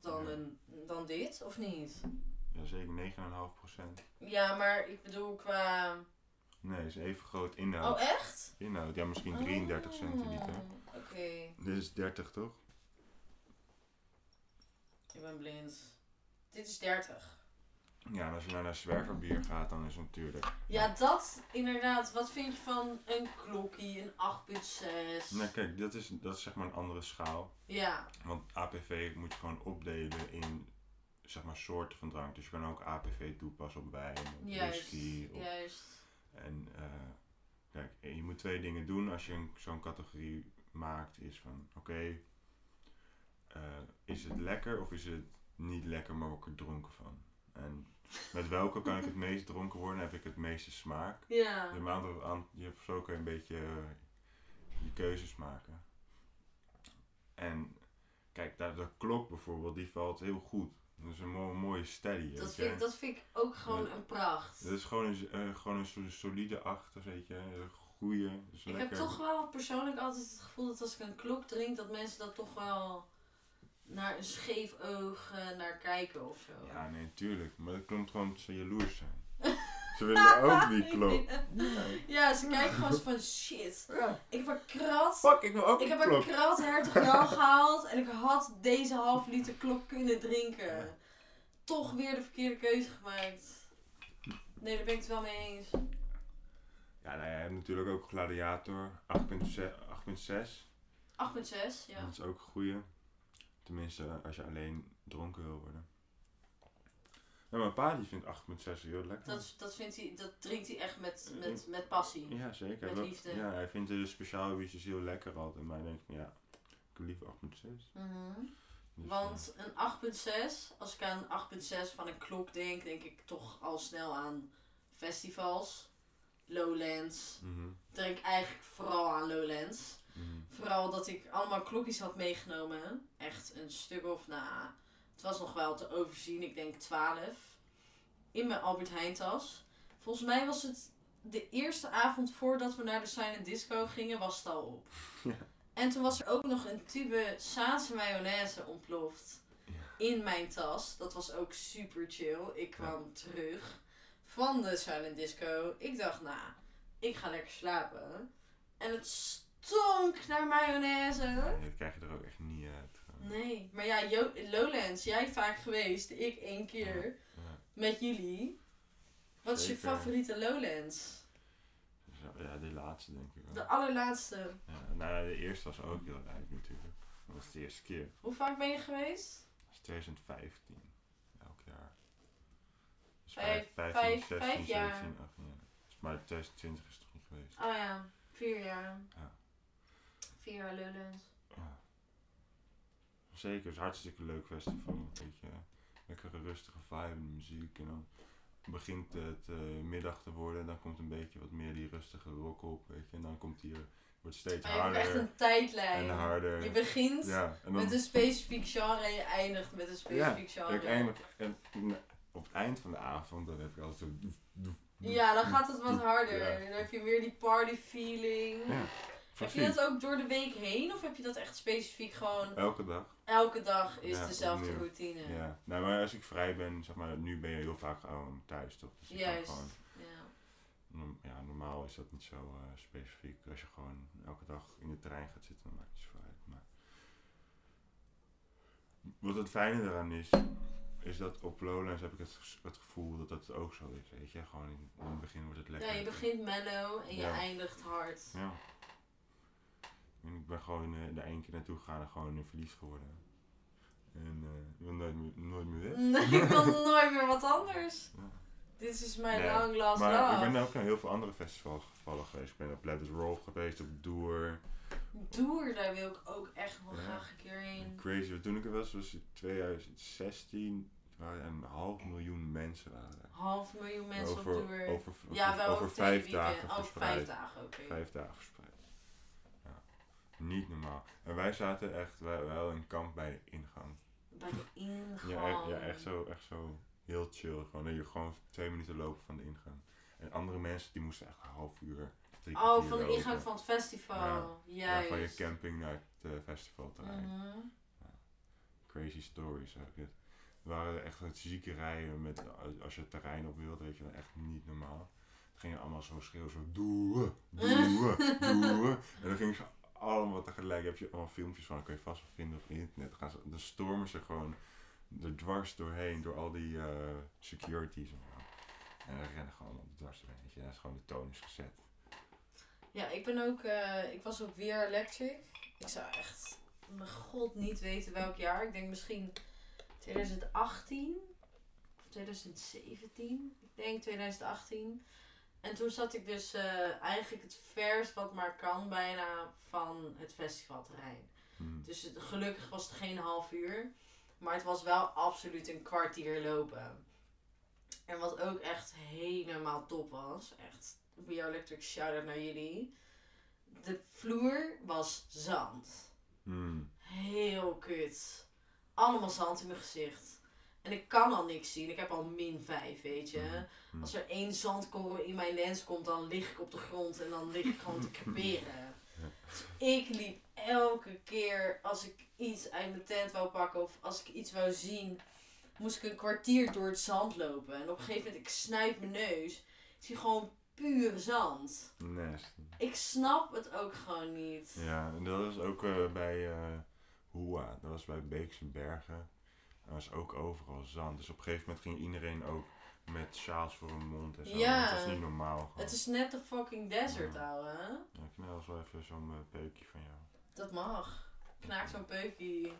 Dan, Ja. een, dan dit, of niet? Jazeker, 9,5%. Ja, maar ik bedoel qua... Nee, is even groot inhoud. Oh, echt? Inhoud, ja, misschien 33 Oh, centiliter. Oké, Dit is 30 toch? Ik ben blind. Dit is 30. Ja, en als je nou naar zwerverbier gaat, dan is het natuurlijk... Ja, dat inderdaad. Wat vind je van een klokkie, een 8.6? Nou kijk, dat is, dat is zeg maar een andere schaal. Ja, Want APV moet je gewoon opdelen in zeg maar soorten van drank. Dus je kan ook APV toepassen op wijn, op juist. whisky. Op, Juist. En eh, kijk, je moet twee dingen doen als je zo'n categorie maakt. Is van, oké, eh, is het lekker of is het niet lekker, maar word ik er dronken van? En met welke kan ik het meest dronken worden? Heb ik het meeste smaak? Ja. De maand aan, je hebt zo kun je een beetje eh, je keuzes maken. En kijk, daar, de klok bijvoorbeeld, die valt heel goed. Dat is een mo- mooie steady. Dat vind, ik- dat vind ik ook gewoon een pracht. Dat is gewoon een, eh, gewoon een so- solide achter, weet je. Een goeie. Dus Ik lekker. heb toch wel persoonlijk altijd het gevoel dat als ik een klok drink, dat mensen dat toch wel naar een scheef oog naar kijken of zo. Ja, nee, tuurlijk. Maar dat komt gewoon omdat ze jaloers zijn. ze willen ook die klok. Ja, ze kijken gewoon zo van shit. Ja. Ik heb een krat. Fuck, ik wil ook Ik heb klok. een krat hertog Jan gehaald en ik had deze half liter klok kunnen drinken. Ja. Toch weer de verkeerde keuze gemaakt. Nee, daar ben ik het wel mee eens. Ja, nou ja, je hebt natuurlijk ook Gladiator 8.6. 8.6. 8,6, ja. Dat is ook een goeie. Tenminste, als je alleen dronken wil worden. Ja, mijn pa die vindt 8.6 heel lekker. Dat, dat, vindt hij, dat drinkt hij echt met, met, met passie. Ja, zeker. Met liefde. Ja, hij vindt de speciale biertjes heel lekker altijd. Maar hij denkt van ja, ik liever 8.6. Mhm. Dus, Want een 8.6, als ik aan 8.6 van een klok denk, denk ik toch al snel aan festivals, Lowlands. mhm, Ik denk eigenlijk vooral aan Lowlands. Vooral dat ik allemaal klokjes had meegenomen. Echt een stuk of, nou, het was nog wel te overzien, ik denk 12. In mijn Albert Heijn tas. Volgens mij was het de eerste avond voordat we naar de Silent Disco gingen, was het al op. Ja. En toen was er ook nog een tube Saanse mayonaise ontploft in mijn tas. Dat was ook super chill. Ik kwam terug van de Silent Disco. Ik dacht, nou, ik ga lekker slapen. En het stonk naar mayonaise. Ja, dat krijg je er ook echt niet uit. Nee, maar ja, Jo- Lowlands, jij vaak geweest, ik één keer Ja. met jullie. Wat is je favoriete Lowlands? Ja, die laatste denk ik wel. De allerlaatste. Ja, nou, ja, de eerste was ook heel leuk natuurlijk. Dat was de eerste keer. Hoe vaak ben je geweest? Dat is 2015. Elk jaar. Dus Vijf- 15, vijf- 16, vijf jaar. 17, 18 jaar. Dus maar 2020 is toch niet geweest. Oh ja, vier jaar. Ja. Ja. Zeker, het is een hartstikke leuk festival. Weet je, lekkere rustige vibe muziek. En dan begint het eh, middag te worden. Dan komt een beetje wat meer die rustige rock op. Weet je. En dan komt eh, wordt steeds Maar je hebt echt harder een tijdlijn. en harder. Je begint ja, en dan, met een specifiek genre en je eindigt met een specifiek genre. ik eindig, en op het eind van de avond dan heb ik altijd zo... Ja, dan gaat het wat harder. Ja. Dan heb je weer die party feeling. Heb je dat ook door de week heen of heb je dat echt specifiek gewoon Elke dag. elke dag is Ja, dezelfde opnieuw. routine? Ja. Nou, maar als ik vrij ben, zeg maar, nu ben je heel vaak gewoon thuis, toch? Dus Juist. gewoon, Ja. ja, normaal is dat niet zo eh, specifiek. Als je gewoon elke dag in de trein gaat zitten, dan maakt het niet zoveel uit. Maar wat het fijne daaraan is, is dat op Lowlands heb ik het, het gevoel dat dat ook zo is. Weet je, gewoon in, in het begin wordt het lekker. Ja, je begint mellow en je Ja. eindigt hard. Ja. En ik ben gewoon eh de één keer naartoe gegaan en gewoon in verlies geworden. En eh, ik wil nooit meer, nooit meer weg. Nee, ik wil nooit meer wat anders. Ja. Dit is mijn Nee, long last Maar ik ben ook naar heel veel andere festivals gevallen geweest. Ik ben op Let It Roll geweest, op Doer. Doer, daar wil ik ook echt wel Ja. graag een keer in. Crazy, toen ik er was, was het 2016. Er waren een half miljoen mensen waren. Half miljoen mensen over, op Doer. Over, ja, over, wel over vijf dagen Over verspreid. vijf dagen. Vijf dagen verspreid. Ja. Niet normaal. En wij zaten echt wij, wel in kamp bij de ingang. Bij de ingang. Ja, echt, ja echt, zo, echt zo heel chill. Gewoon dat je gewoon twee minuten lopen van de ingang. En andere mensen die moesten echt een half uur, drie Oh, van de lopen. ingang van het festival. Ja, Juist. van je camping naar het uh, festivalterrein. Mhm. Crazy stories zeg ik het. Er waren echt zieke rijen met, als je het terrein op wilde, weet je wel, echt niet normaal. Het gingen allemaal zo schreeuwen, zo doe, doe, doe. En dan gingen ze allemaal tegelijk, heb je allemaal filmpjes van, dat kun je vast wel vinden op internet. Dan, gaan ze, dan stormen ze gewoon er dwars doorheen, door al die eh, securities. En, dan rennen gewoon allemaal dwars doorheen, weet. Dat is gewoon de toon is gezet. Ja, ik ben ook, eh, ik was op Weer Electric. Ik zou echt, mijn god, niet weten welk jaar. Ik denk misschien 2018 of 2017. Ik denk 2018. En toen zat ik dus eh, eigenlijk het verst wat maar kan bijna van het festivalterrein. Hm. Dus het- gelukkig was het geen half uur. Maar het was wel absoluut een kwartier lopen. En wat ook echt helemaal top was. Echt, We Are Electric shout-out naar jullie. De vloer was zand. Hm. Heel kut. Allemaal zand in mijn gezicht. En ik kan al niks zien. Ik heb al min 5, weet je. Mhm. Als er één zandkorrel in mijn lens komt, dan lig ik op de grond en dan lig ik gewoon te creperen. Dus ik liep elke keer als ik iets uit mijn tent wou pakken of als ik iets wou zien, moest ik een kwartier door het zand lopen. En op een gegeven moment, ik snuit mijn neus. Ik zie gewoon puur zand. Nasty. Ik snap het ook gewoon niet. Ja, en dat was ook eh, bij Hoa, dat was bij Beekse Bergen. Dat was ook overal zand. Dus op een gegeven moment ging iedereen ook met sjaals voor hun mond en zo. Ja. Dat is niet normaal gewoon. Het is net de fucking desert, Ja. ouwe. hè? Ja, eens wel even zo'n eh, peukje van jou. Dat mag. Knaak zo'n peukie.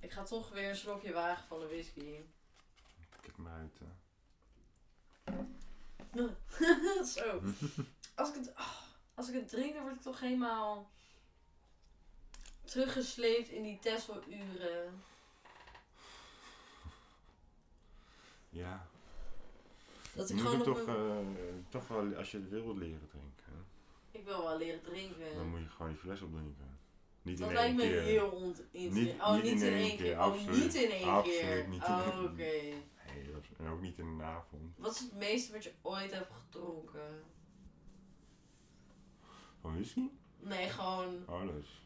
Ik ga toch weer een slokje wagen van de whisky. Kijk maar uit. eh. Zo. Als ik, het, ah, als ik het drink, dan word ik toch helemaal teruggesleept in die Tesla-uren. Ja, Dat je ik moet gewoon op toch, mijn- eh, toch wel, als je het wil leren drinken, hè, Ik wil wel leren drinken. dan moet je gewoon die fles opdrinken. Niet Dat in lijkt één me keer. heel ontinteressant. Niet- Oh, niet niet in één keer. Oh, absoluut. niet in één Absoluut keer. niet in Oh, één oké. Nee, dat is- en ook niet in een avond. Wat is het meeste wat je ooit hebt gedronken? Van whisky? Nee, gewoon Alles.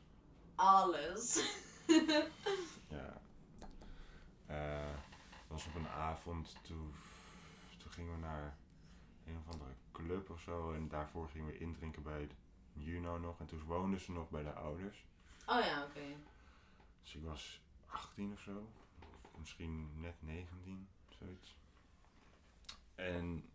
alles. Ja. Eh, was op een avond, toen, toen gingen we naar een of andere club of zo. En daarvoor gingen we indrinken bij Juno nog. En toen woonden ze nog bij de ouders. Oh ja, oké. Dus ik was 18 of zo. Of misschien net 19, zoiets. En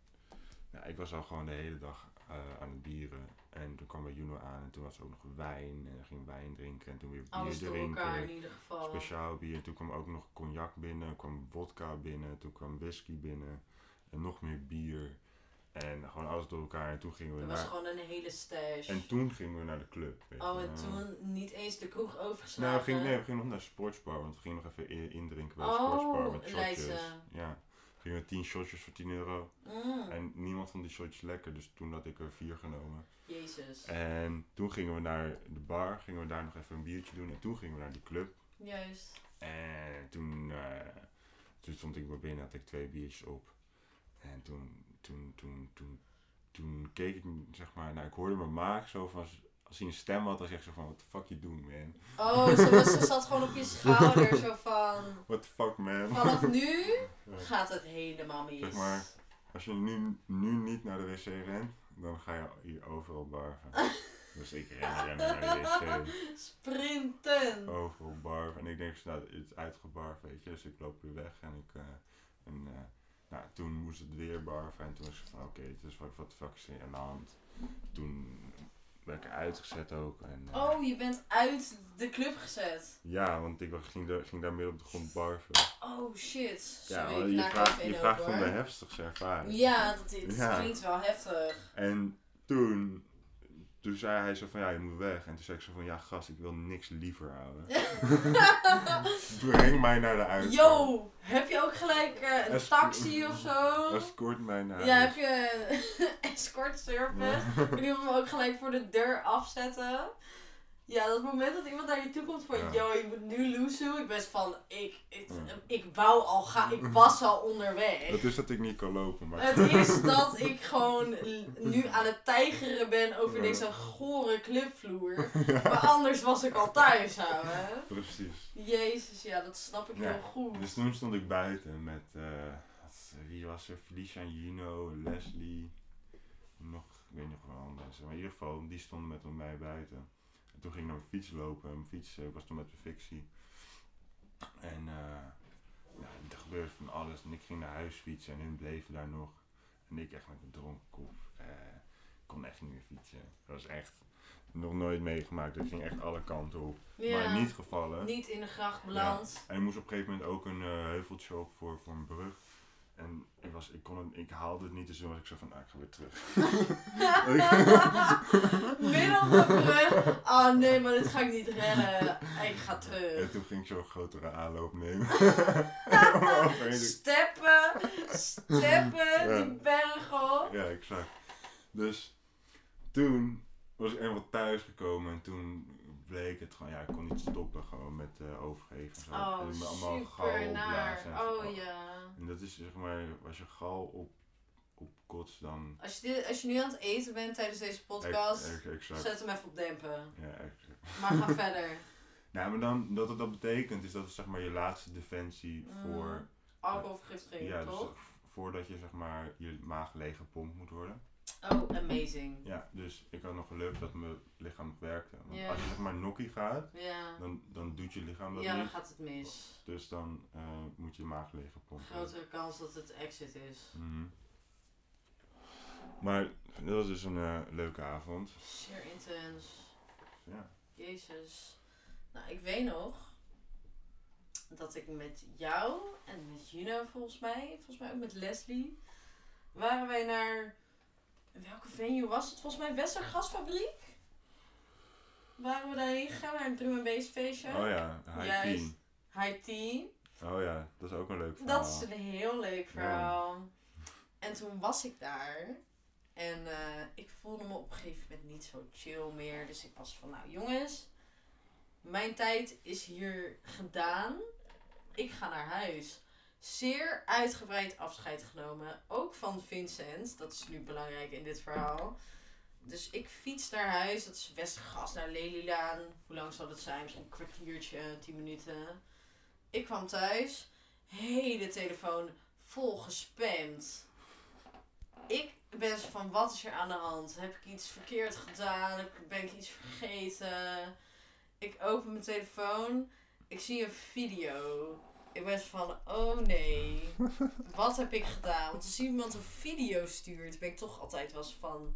ja, ik was al gewoon de hele dag eh, aan het bieren. En toen kwam bij Juno aan en toen was er ook nog wijn. En ging wijn drinken en toen weer bier Alles drinken. elkaar in ieder geval. Speciaal bier. Toen kwam ook nog cognac binnen, kwam vodka binnen, toen kwam whisky binnen en nog meer bier. En gewoon alles door elkaar. En toen gingen we Dat was naar. gewoon een hele stash. En toen gingen we naar de club. Oh, en toen niet eens de kroeg Nou, overgeslagen. we gingen, nee, we gingen nog naar de sportsbar, want we gingen nog even indrinken bij de Oh, sportsbar met shotjes. Leidse. Ja. Gingen we 10 shotjes voor 10 euro. Mm, En niemand vond die shotjes lekker, dus toen had ik er vier genomen. Jezus. En toen gingen we naar de bar, gingen we daar nog even een biertje doen. En toen gingen we naar die club. Juist. En toen, eh, toen stond ik bij binnen, had ik twee biertjes op. En toen, toen, toen, toen, toen keek ik, zeg maar, nou ik hoorde mijn maag zo van, als- hij een stem had, dan zeg zo van, what the fuck you doing man? Oh, ze, was, ze zat gewoon op je schouder, zo van... What the fuck man? Vanaf nu gaat het helemaal mis. Zeg maar, als je nu, nu niet naar de wc rent, dan ga je hier overal barven. dus ik ren, rennen naar de wc. Sprinten! overal barf. En ik denk, nou, het is uitgebarf, weet je. Dus ik loop weer weg en ik... eh, en, eh, nou, toen moest het weer barven en toen was ik van, oké, het is wat, wat de fuck is er aan de hand? Toen ben ik eruit gezet ook. En, eh, Oh, je bent uit de club gezet. Ja, want ik was- ging, daar- ging daar midden op de grond barven. Oh shit. Ja, Sorry, je vraagt, je vraagt de heftigste ervaring. Ja, dat, Ja. klinkt wel heftig. En toen, toen zei hij zo van, ja, je moet weg. En toen zei ik zo van, ja, gast, ik wil niks liever houden. Breng mij naar de uitgang. Yo, heb je ook gelijk eh, een Esc- taxi of zo? Escort mij naar Ja, huis. heb je escort service? Kun je hem ook gelijk voor de deur afzetten? Ja, dat moment dat iemand naar je toe komt van, Ja. yo, je moet nu loesoe. Ik ben van, ik, ik, Ja. ik wou al gaan, ik was al onderweg. Het is dat ik niet kan lopen, maar... Het is dat ik gewoon nu aan het tijgeren ben over Ja. deze gore clubvloer. Maar anders was ik al thuis, ouwe. Precies. Jezus, ja, dat snap ik heel goed. Dus toen stond ik buiten met, eh, wie was er? Felicia, Gino, Leslie, nog, ik weet nog wel andere mensen. Maar in ieder geval, die stonden met mij buiten. En toen ging ik naar mijn fiets lopen. En mijn fiets eh, was toen met de fictie. En eh, ja, er gebeurde van alles. En ik ging naar huis fietsen en hun bleven daar nog. En ik echt met een dronken kop. eh, kon echt niet meer fietsen. Dat was echt nog nooit meegemaakt. Ik ging echt alle kanten op. Ja, Maar niet gevallen. niet in de gracht beland. En ik moest op een gegeven moment ook een eh, heuveltje op voor, voor een brug. En ik, was, ik, kon het, ik haalde het niet, dus toen was ik zo van, ah, ik ga weer terug. Midden op de brug. Oh nee, maar dit ga ik niet redden. Ik ga en terug. toen ging ik zo een grotere aanloop nemen. Steppen, steppen, Ja. die berg op. ja, exact. Dus toen was ik eenmaal thuis gekomen en toen bleek het gewoon, ja, ik kon niet stoppen gewoon met eh, overgeven. en Zo. Oh, En allemaal gal super naar. zo. Oh ja. En dat is zeg maar, als je gal op, op kotst, dan... Als je, dit, als je nu aan het eten bent tijdens deze podcast, exact. zet hem even op dempen. Ja, exact. Maar ga verder. Nou, maar dan, dat het dat betekent is dat het zeg maar je laatste defensie Mm. voor, Alcoholvergiftiging, ja, dus, toch? voordat je zeg maar je maag leeg gepompt moet worden. Oh, amazing. Ja, dus ik had nog geluk dat mijn lichaam nog werkte. Want Ja. als je zeg maar nokkie gaat, Ja. dan, dan doet je lichaam dat Ja, dan niet. gaat het mis. Dus dan eh, moet je maag worden. Grotere kans dat het exit is. Mhm. Maar dat was dus een eh, leuke avond. Zeer intens. Ja. Jezus. Nou, ik weet nog dat ik met jou en met Juno volgens mij, volgens mij ook met Leslie, waren wij naar, welke venue was het? Volgens mij Westergasfabriek? Waren we daarheen gegaan naar een drum and bass feestje? Oh ja, high Juist. teen. High. Oh ja, dat is ook een leuk verhaal. Dat is een heel leuk verhaal. En toen was ik daar. En eh, ik voelde me op een gegeven moment niet zo chill meer. Dus ik was van, nou jongens, mijn tijd is hier gedaan. Ik ga naar huis. Zeer uitgebreid afscheid genomen. Ook van Vincent. Dat is nu belangrijk in dit verhaal. Dus ik fiets naar huis. Dat is Westergas naar Lelylaan. Hoe lang zal het zijn? Misschien een kwartiertje, tien minuten. Ik kwam thuis. Hele telefoon vol gespamd. Ik ben van, wat is er aan de hand? Heb ik iets verkeerd gedaan? Ben ik iets vergeten? Ik open mijn telefoon. Ik zie een video. Ik ben van, oh nee. Wat heb ik gedaan? Want als iemand een video stuurt, ben ik toch altijd wel eens van,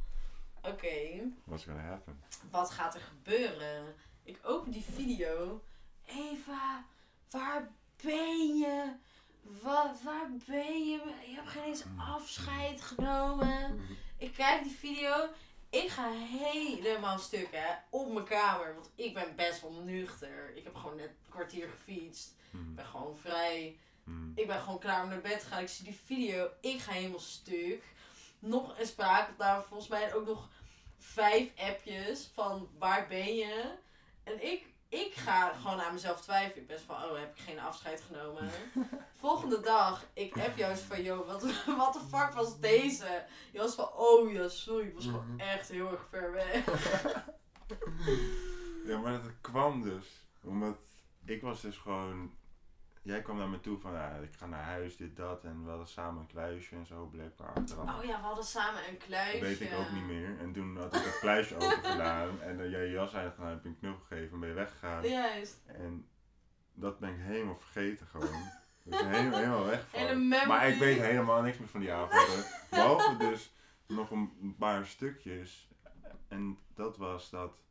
oké What's gonna happen? wat gaat er gebeuren? Ik open die video. Eva, waar ben je? Wa waar ben je? Je hebt geen eens afscheid genomen. Ik kijk die video. Ik ga helemaal stuk hè, op mijn kamer. Want ik ben best wel nuchter. Ik heb gewoon net een kwartier gefietst. Ik Mhm. ben gewoon vrij. Mhm. Ik ben gewoon klaar om naar bed te gaan. Ik zie die video. Ik ga helemaal stuk. Nog een spraakopname. Volgens mij ook nog vijf appjes van waar ben je? En ik, ik ga gewoon aan mezelf twijfelen. Ik ben van, oh, heb ik geen afscheid genomen? Volgende dag, ik app eens van, joh, wat, wat de fuck was deze? Je was van, oh ja, sorry. Ik was gewoon echt heel erg ver weg. Ja, maar dat kwam dus omdat ik was dus gewoon jij kwam naar me toe van, ja, ik ga naar huis, dit, dat. En we hadden samen een kluisje en zo, blijkbaar achteraf. Oh ja, we hadden samen een kluisje. Dat weet ik ook niet meer. En toen had ik dat kluisje open gedaan. En uh, jij je jas uitgedaan, heb ik een knuffel gegeven en ben je weggegaan. Juist. En dat ben ik helemaal vergeten gewoon. Dus helemaal, helemaal weg. Maar ik weet helemaal niks meer van die avond. Behalve dus nog een paar stukjes. En dat was dat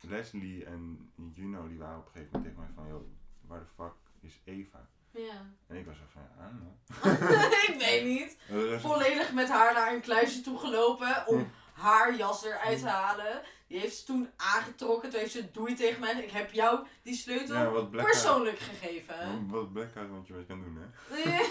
Leslie en Juno die waren op een gegeven moment tegen mij van, joh, waar de fuck is Eva? Ja. En ik was zo van, ja, nou. ik weet niet. Was- Volledig met haar naar een kluisje toe gelopen om Hm. haar jas eruit te halen. Die heeft ze toen aangetrokken. Toen heeft ze doei tegen mij. Ik heb jou die sleutel Ja, persoonlijk gegeven. Wat blackout wat je mee kan doen, hè?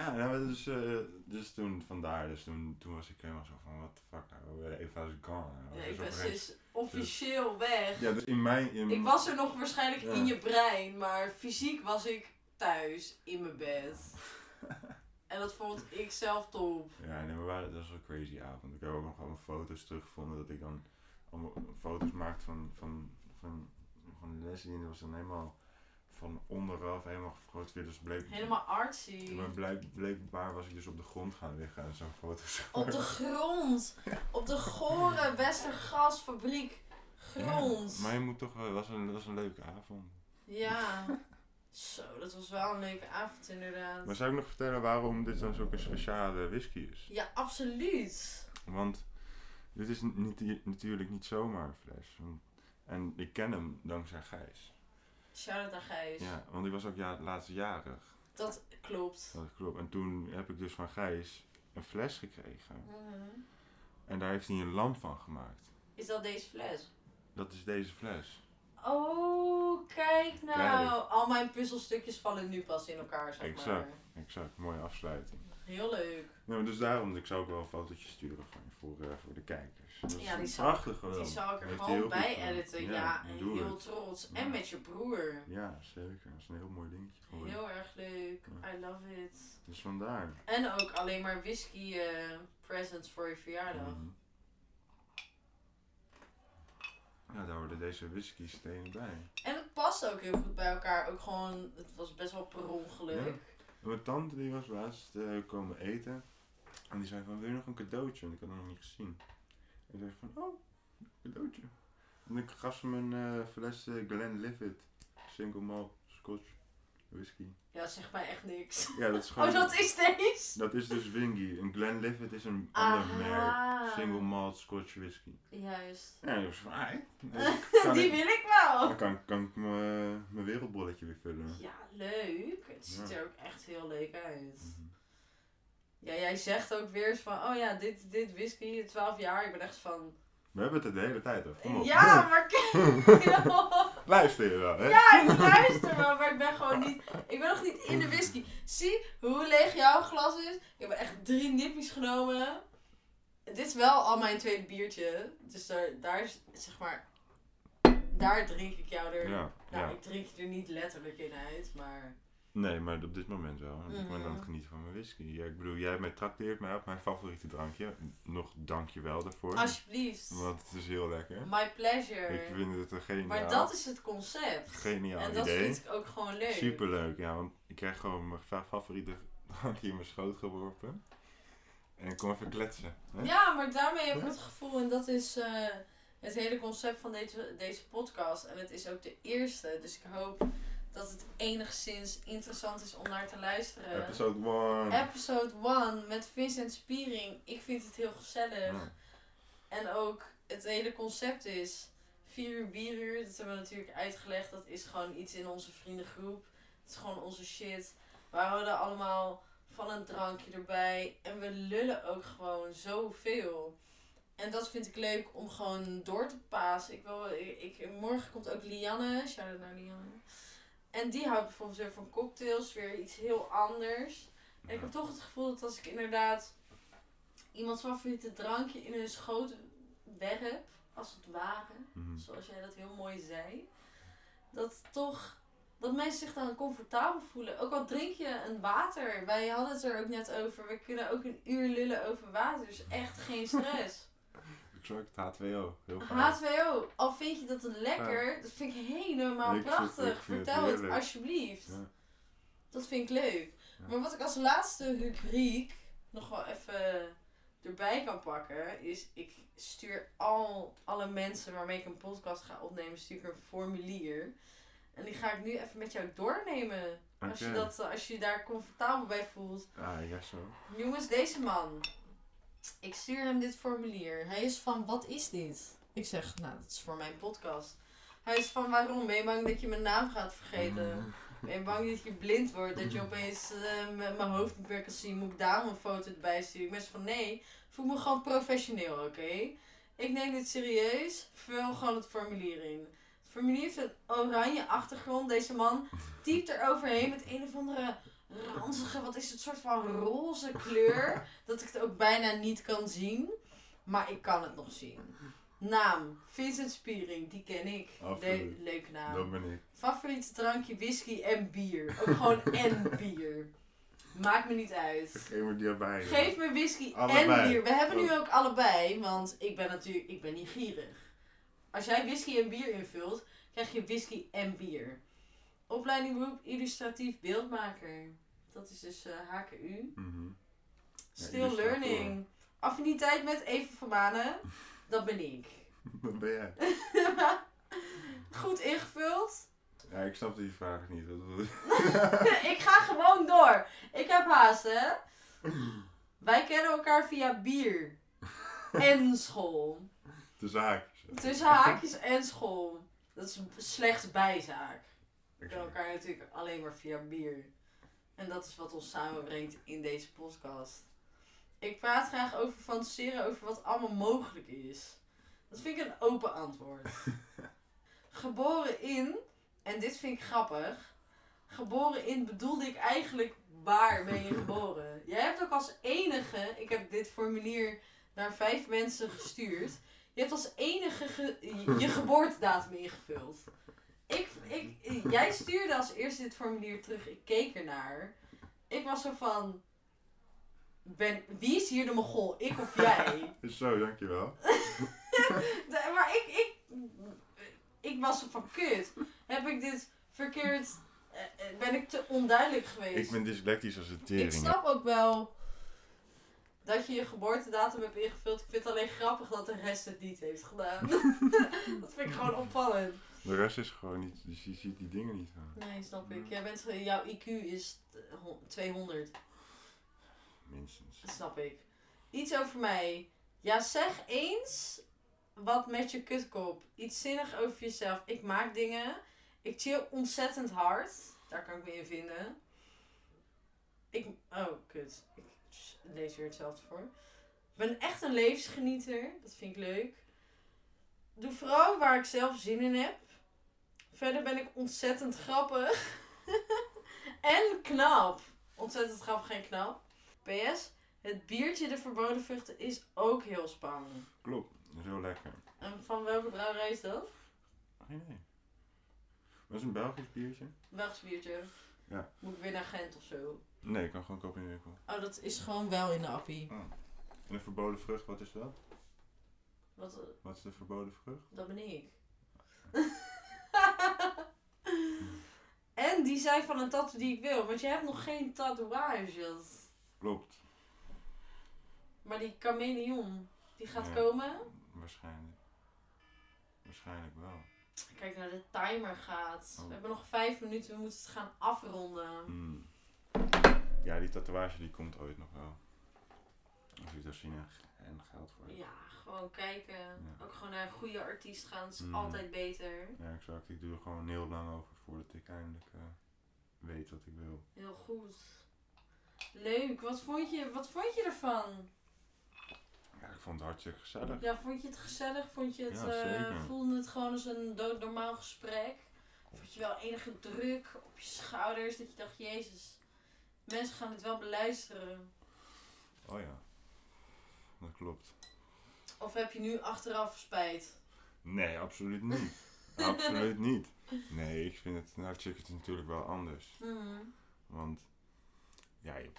Ja. Nou, dus, eh, dus toen vandaar, dus toen, toen was ik helemaal zo van, what the fuck, nou, Eva is gone. Nou, Ja, ik ben oprecht- dus officieel weg. Ja, dus in mijn... In, Ik was er nog waarschijnlijk Ja. in je brein, maar fysiek was ik thuis in mijn bed. En dat vond ik zelf top. Ja, nee, maar waren, dat was een crazy avond. Ik heb ook nog gewoon foto's teruggevonden dat ik dan allemaal foto's maakte van, van, van, van Leslie. En dat was dan helemaal van onderaf, helemaal gefotografeerd. Dus bleek, Helemaal artsy. Maar blijk, blijkbaar was ik dus op de grond gaan liggen en zo'n foto's. Op de grond. Op de gore Westergasfabriek grond. Ja, maar je moet toch wel, dat was een, was een leuke avond. Ja. Zo, dat was wel een leuke avond inderdaad. Maar zou ik nog vertellen waarom dit dan zo'n speciale whisky is? Ja, absoluut. Want dit is niet, natuurlijk niet zomaar een fles. En ik ken hem dankzij Gijs. Shout-out naar Gijs. Ja, want ik was ook ja, laatste jarig. Dat klopt. Dat klopt. En toen heb ik dus van Gijs een fles gekregen. Mhm. En daar heeft hij een lamp van gemaakt. Is dat deze fles? Dat is deze fles. Oh, kijk nou. Kijk. Al mijn puzzelstukjes vallen nu pas in elkaar, zeg Exact. maar. Exact, mooie afsluiting. Heel leuk. Ja, maar dus daarom, ik zou ook wel een fotootje sturen van voor, eh, voor de kijkers. Dat Ja, die prachtig gewoon. Die zal ik er gewoon bij editen. Ja, heel het. trots. Ja. En met je broer. Ja, zeker. Dat is een heel mooi dingetje geworden. Heel erg leuk. I love it. Dus vandaar. En ook alleen maar whisky eh, presents voor je verjaardag. Mhm. Ja, daar hoorden deze whisky stenen bij. En het past ook heel goed bij elkaar. Ook gewoon, het was best wel per ongeluk. Mijn tante die was laatst eh, komen eten. En die zei van, wil je nog een cadeautje? En ik had hem nog niet gezien. En ik zei van, oh, cadeautje. En ik gaf ze een eh, fles eh, Glenlivet. Single malt scotch whisky. Ja, zeg mij echt niks. Ja, dat is gewoon... Oh, dat is deze? Dat is dus Wingy. Een Glenlivet is een ander merk. Single malt scotch whisky. Juist. Ja, was van, ah, kan Die wil ik wel. dan kan, kan ik mijn wereldbolletje weer vullen. Ja, leuk. Het ziet Ja. er ook echt heel leuk uit. Mhm. Ja, jij zegt ook weer eens van, oh ja, dit, dit whisky, 12 jaar. Ik ben echt van, We hebben het er de hele tijd over. Kom op. ja, maar kijk. Luister je wel, hè? Ja, ik luister wel, maar ik ben gewoon niet. Ik ben nog niet in de whisky. Zie hoe leeg jouw glas is. Ik heb echt drie nippies genomen. Dit is wel al mijn tweede biertje. Dus daar, daar is, zeg maar. Daar drink ik jou er. Ja, nou, ja. ik drink je er niet letterlijk in uit, maar. Nee, maar op dit moment wel. Ik ben aan het genieten van mijn whisky. Ja, ik bedoel, jij mij trakteert mij op mijn favoriete drankje. Nog dank je wel daarvoor. Alsjeblieft. Want het is heel lekker. My pleasure. Ik vind het een geniaal, maar dat is het concept. geniaal en dat idee. vind ik ook gewoon leuk. Superleuk, ja. Want ik krijg gewoon mijn fa- favoriete drankje in mijn schoot geworpen. En ik kom even kletsen. Hè? Ja, maar daarmee heb ik het gevoel, en dat is eh, het hele concept van deze, deze podcast. En het is ook de eerste, dus ik hoop dat het enigszins interessant is om naar te luisteren. Episode 1. Episode 1 met Vincent Spiering. Ik vind het heel gezellig. En ook het hele concept is 4 uur bieruur. Dat hebben we natuurlijk uitgelegd. Dat is gewoon iets in onze vriendengroep. Het is gewoon onze shit. We houden allemaal van een drankje erbij. En we lullen ook gewoon zoveel. En dat vind ik leuk om gewoon door te pasen. Ik wil, ik, ik- morgen komt ook Lianne. Shout-out naar Lianne. En die houdt bijvoorbeeld weer van cocktails. Weer iets heel anders. En ik heb toch het gevoel dat als ik inderdaad iemands favoriete drankje in hun schoot werp, als het ware, Mhm. zoals jij dat heel mooi zei, dat toch dat mensen zich dan comfortabel voelen. Ook al drink je een water. Wij hadden het er ook net over. We kunnen ook een uur lullen over water. Dus echt geen stress. Het H2O. Heel fijn. H2O, al vind je dat lekker, dat vind ik helemaal Ik vind- prachtig. ik vind het Vertel het, alsjeblieft. Ja. Dat vind ik leuk. Ja. Maar wat ik als laatste rubriek nog wel even erbij kan pakken, is ik stuur al alle mensen waarmee ik een podcast ga opnemen, stuur ik een formulier. En die ga ik nu even met jou doornemen. Als, je dat, als je je daar comfortabel bij voelt. Ah, ja zo. Jongens, deze man. Ik stuur hem dit formulier. Hij is van, wat is dit? Ik zeg, nou, dat is voor mijn podcast. Hij is van, waarom? Ben je bang dat je mijn naam gaat vergeten? Ben je bang dat je blind wordt? Dat je opeens eh, m- mijn hoofd niet meer kan zien? Moet ik daarom een foto erbij sturen? Ik ben van, nee, voel me gewoon professioneel, oké? Ik neem dit serieus. Vul gewoon het formulier in. Het formulier heeft een oranje achtergrond. Deze man typt er overheen met een of andere ranzige, wat is het, soort van roze kleur. dat ik het ook bijna niet kan zien. Maar ik kan het nog zien. Naam, Vincent Spiering, die ken ik. Le- leuke naam. Dat ben ik. Favoriete drankje, whisky en bier. Ook gewoon en bier. Maakt me niet uit. Geef me die erbij. Geef me whisky en bier. We hebben nu ook allebei, want ik ben natuurlijk ik ben niet gierig. Als jij whisky en bier invult, krijg je whisky en bier. Opleiding beroep illustratief beeldmaker. Dat is dus eh, HKU. Mhm. Still learning. Affiniteit met Even van. Dat ben ik. Dat ben jij. Goed ingevuld. Ja, ik snap die vraag niet. Ik ga gewoon door. Ik heb haast, hè? Wij kennen elkaar via bier. En school. De zaak. Tussen haakjes en school. Dat is slechts bijzaak. Kennen elkaar natuurlijk alleen maar via bier. En dat is wat ons samenbrengt in deze podcast. Ik praat graag over fantaseren over wat allemaal mogelijk is. Dat vind ik een open antwoord. Geboren in, en dit vind ik grappig. Geboren in bedoelde ik eigenlijk waar ben je geboren? Jij hebt ook als enige, ik heb dit formulier naar vijf mensen gestuurd. Je hebt als enige ge- je- je geboortedatum ingevuld. Ik, ik, jij stuurde als eerste dit formulier terug. Ik keek ernaar. Ik was zo van. Ben, wie is hier de mogol? Ik of jij? Zo, dankjewel. De- maar ik, ik, ik was zo van kut. Heb ik dit verkeerd. eh, eh, Ben ik te onduidelijk geweest? Ik ben dyslectisch als een Ik tering. snap ook wel dat je je geboortedatum hebt ingevuld. Ik vind het alleen grappig dat de rest het niet heeft gedaan. dat vind ik gewoon opvallend. De rest is gewoon niet, dus je ziet die dingen niet aan. Nee, snap ik. Jij bent, ge- jouw IQ is eh, hon- 200. Minstens. Dat snap ik. Iets over mij. Ja, zeg eens wat met je kutkop. Iets zinnig over jezelf. Ik maak dingen. Ik chill ontzettend hard. Daar kan ik me in vinden. Ik... Oh, kut. Ik lees weer hetzelfde voor. Ik ben echt een levensgenieter. Dat vind ik leuk. Doe vooral waar ik zelf zin in heb. Verder ben ik ontzettend grappig. en knap. Ontzettend grappig en knap. PS, het biertje de verboden vruchten is ook heel spannend. Klopt, heel lekker. En van welke brouwerij is dat? Geen idee. Dat is een Belgisch biertje? Belgisch biertje. Ja. Moet ik weer naar Gent of zo? Nee, ik kan gewoon kopen in de winkel. Oh, dat is gewoon wel in de appie. En een verboden vrucht, wat is dat? Wat, eh, Wat is de verboden vrucht? dat ben ik. En die zei van een tattoo die ik wil, want je hebt nog geen tatoeages. Klopt, Maar die chameleon, die gaat Ja. komen. waarschijnlijk. Waarschijnlijk wel. Kijk naar de timer gaat. Oh. We hebben nog vijf minuten, we moeten het gaan afronden. Hmm. Ja, die tatoeage die komt ooit nog wel. In en geld voor. Ja, gewoon kijken. Ja. Ook gewoon naar een goede artiest gaan. Is Mm. altijd beter. Ja, exact. Ik doe er gewoon heel lang over voordat ik eindelijk eh, weet wat ik wil. Heel goed. Leuk. Wat vond je, wat vond je ervan? Ja, ik vond het hartstikke gezellig. Ja, vond je het gezellig? Vond je het, Ja, eh, voelde het gewoon als een doodnormaal gesprek? Vond je wel enige druk op je schouders? Dat je dacht, jezus, mensen gaan het wel beluisteren. Oh ja, dat klopt. Of heb je nu achteraf spijt? Nee, absoluut niet. absoluut niet. Nee, ik vind het hartstikke natuurlijk wel anders. Mhm. Want ja, je,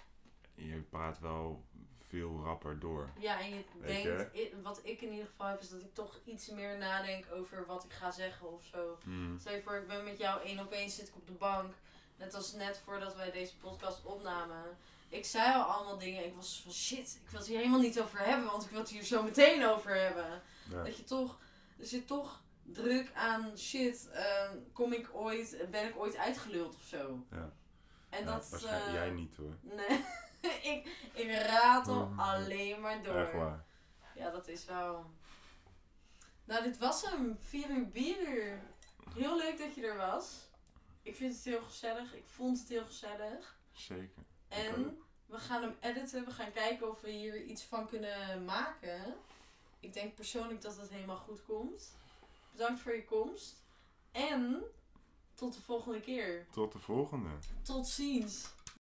je praat wel veel rapper door. Ja, en je denkt, wat ik in ieder geval heb, is dat ik toch iets meer nadenk over wat ik ga zeggen of zo. Mm. Stel je voor, ik ben met jou één op één, zit ik op de bank. Net als net voordat wij deze podcast opnamen. Ik zei al allemaal dingen. Ik was van shit, ik wil het hier helemaal niet over hebben, want ik wil het hier zo meteen over hebben. Ja. Dat je toch, er zit toch druk aan shit. ehm, kom ik ooit, ben ik ooit uitgeluld of zo? Ja. En Ja, dat. waarschijnlijk eh, jij niet hoor. Nee, ik, ik ratel Mm. alleen maar door. Echt waar. Ja, dat is wel. Nou, dit was hem. 4 uur bieruur. Heel leuk dat je er was. Ik vind het heel gezellig. Ik vond het heel gezellig. Zeker. En we gaan hem editen. We gaan kijken of we hier iets van kunnen maken. Ik denk persoonlijk dat het helemaal goed komt. Bedankt voor je komst. En tot de volgende keer. Tot de volgende. Tot ziens.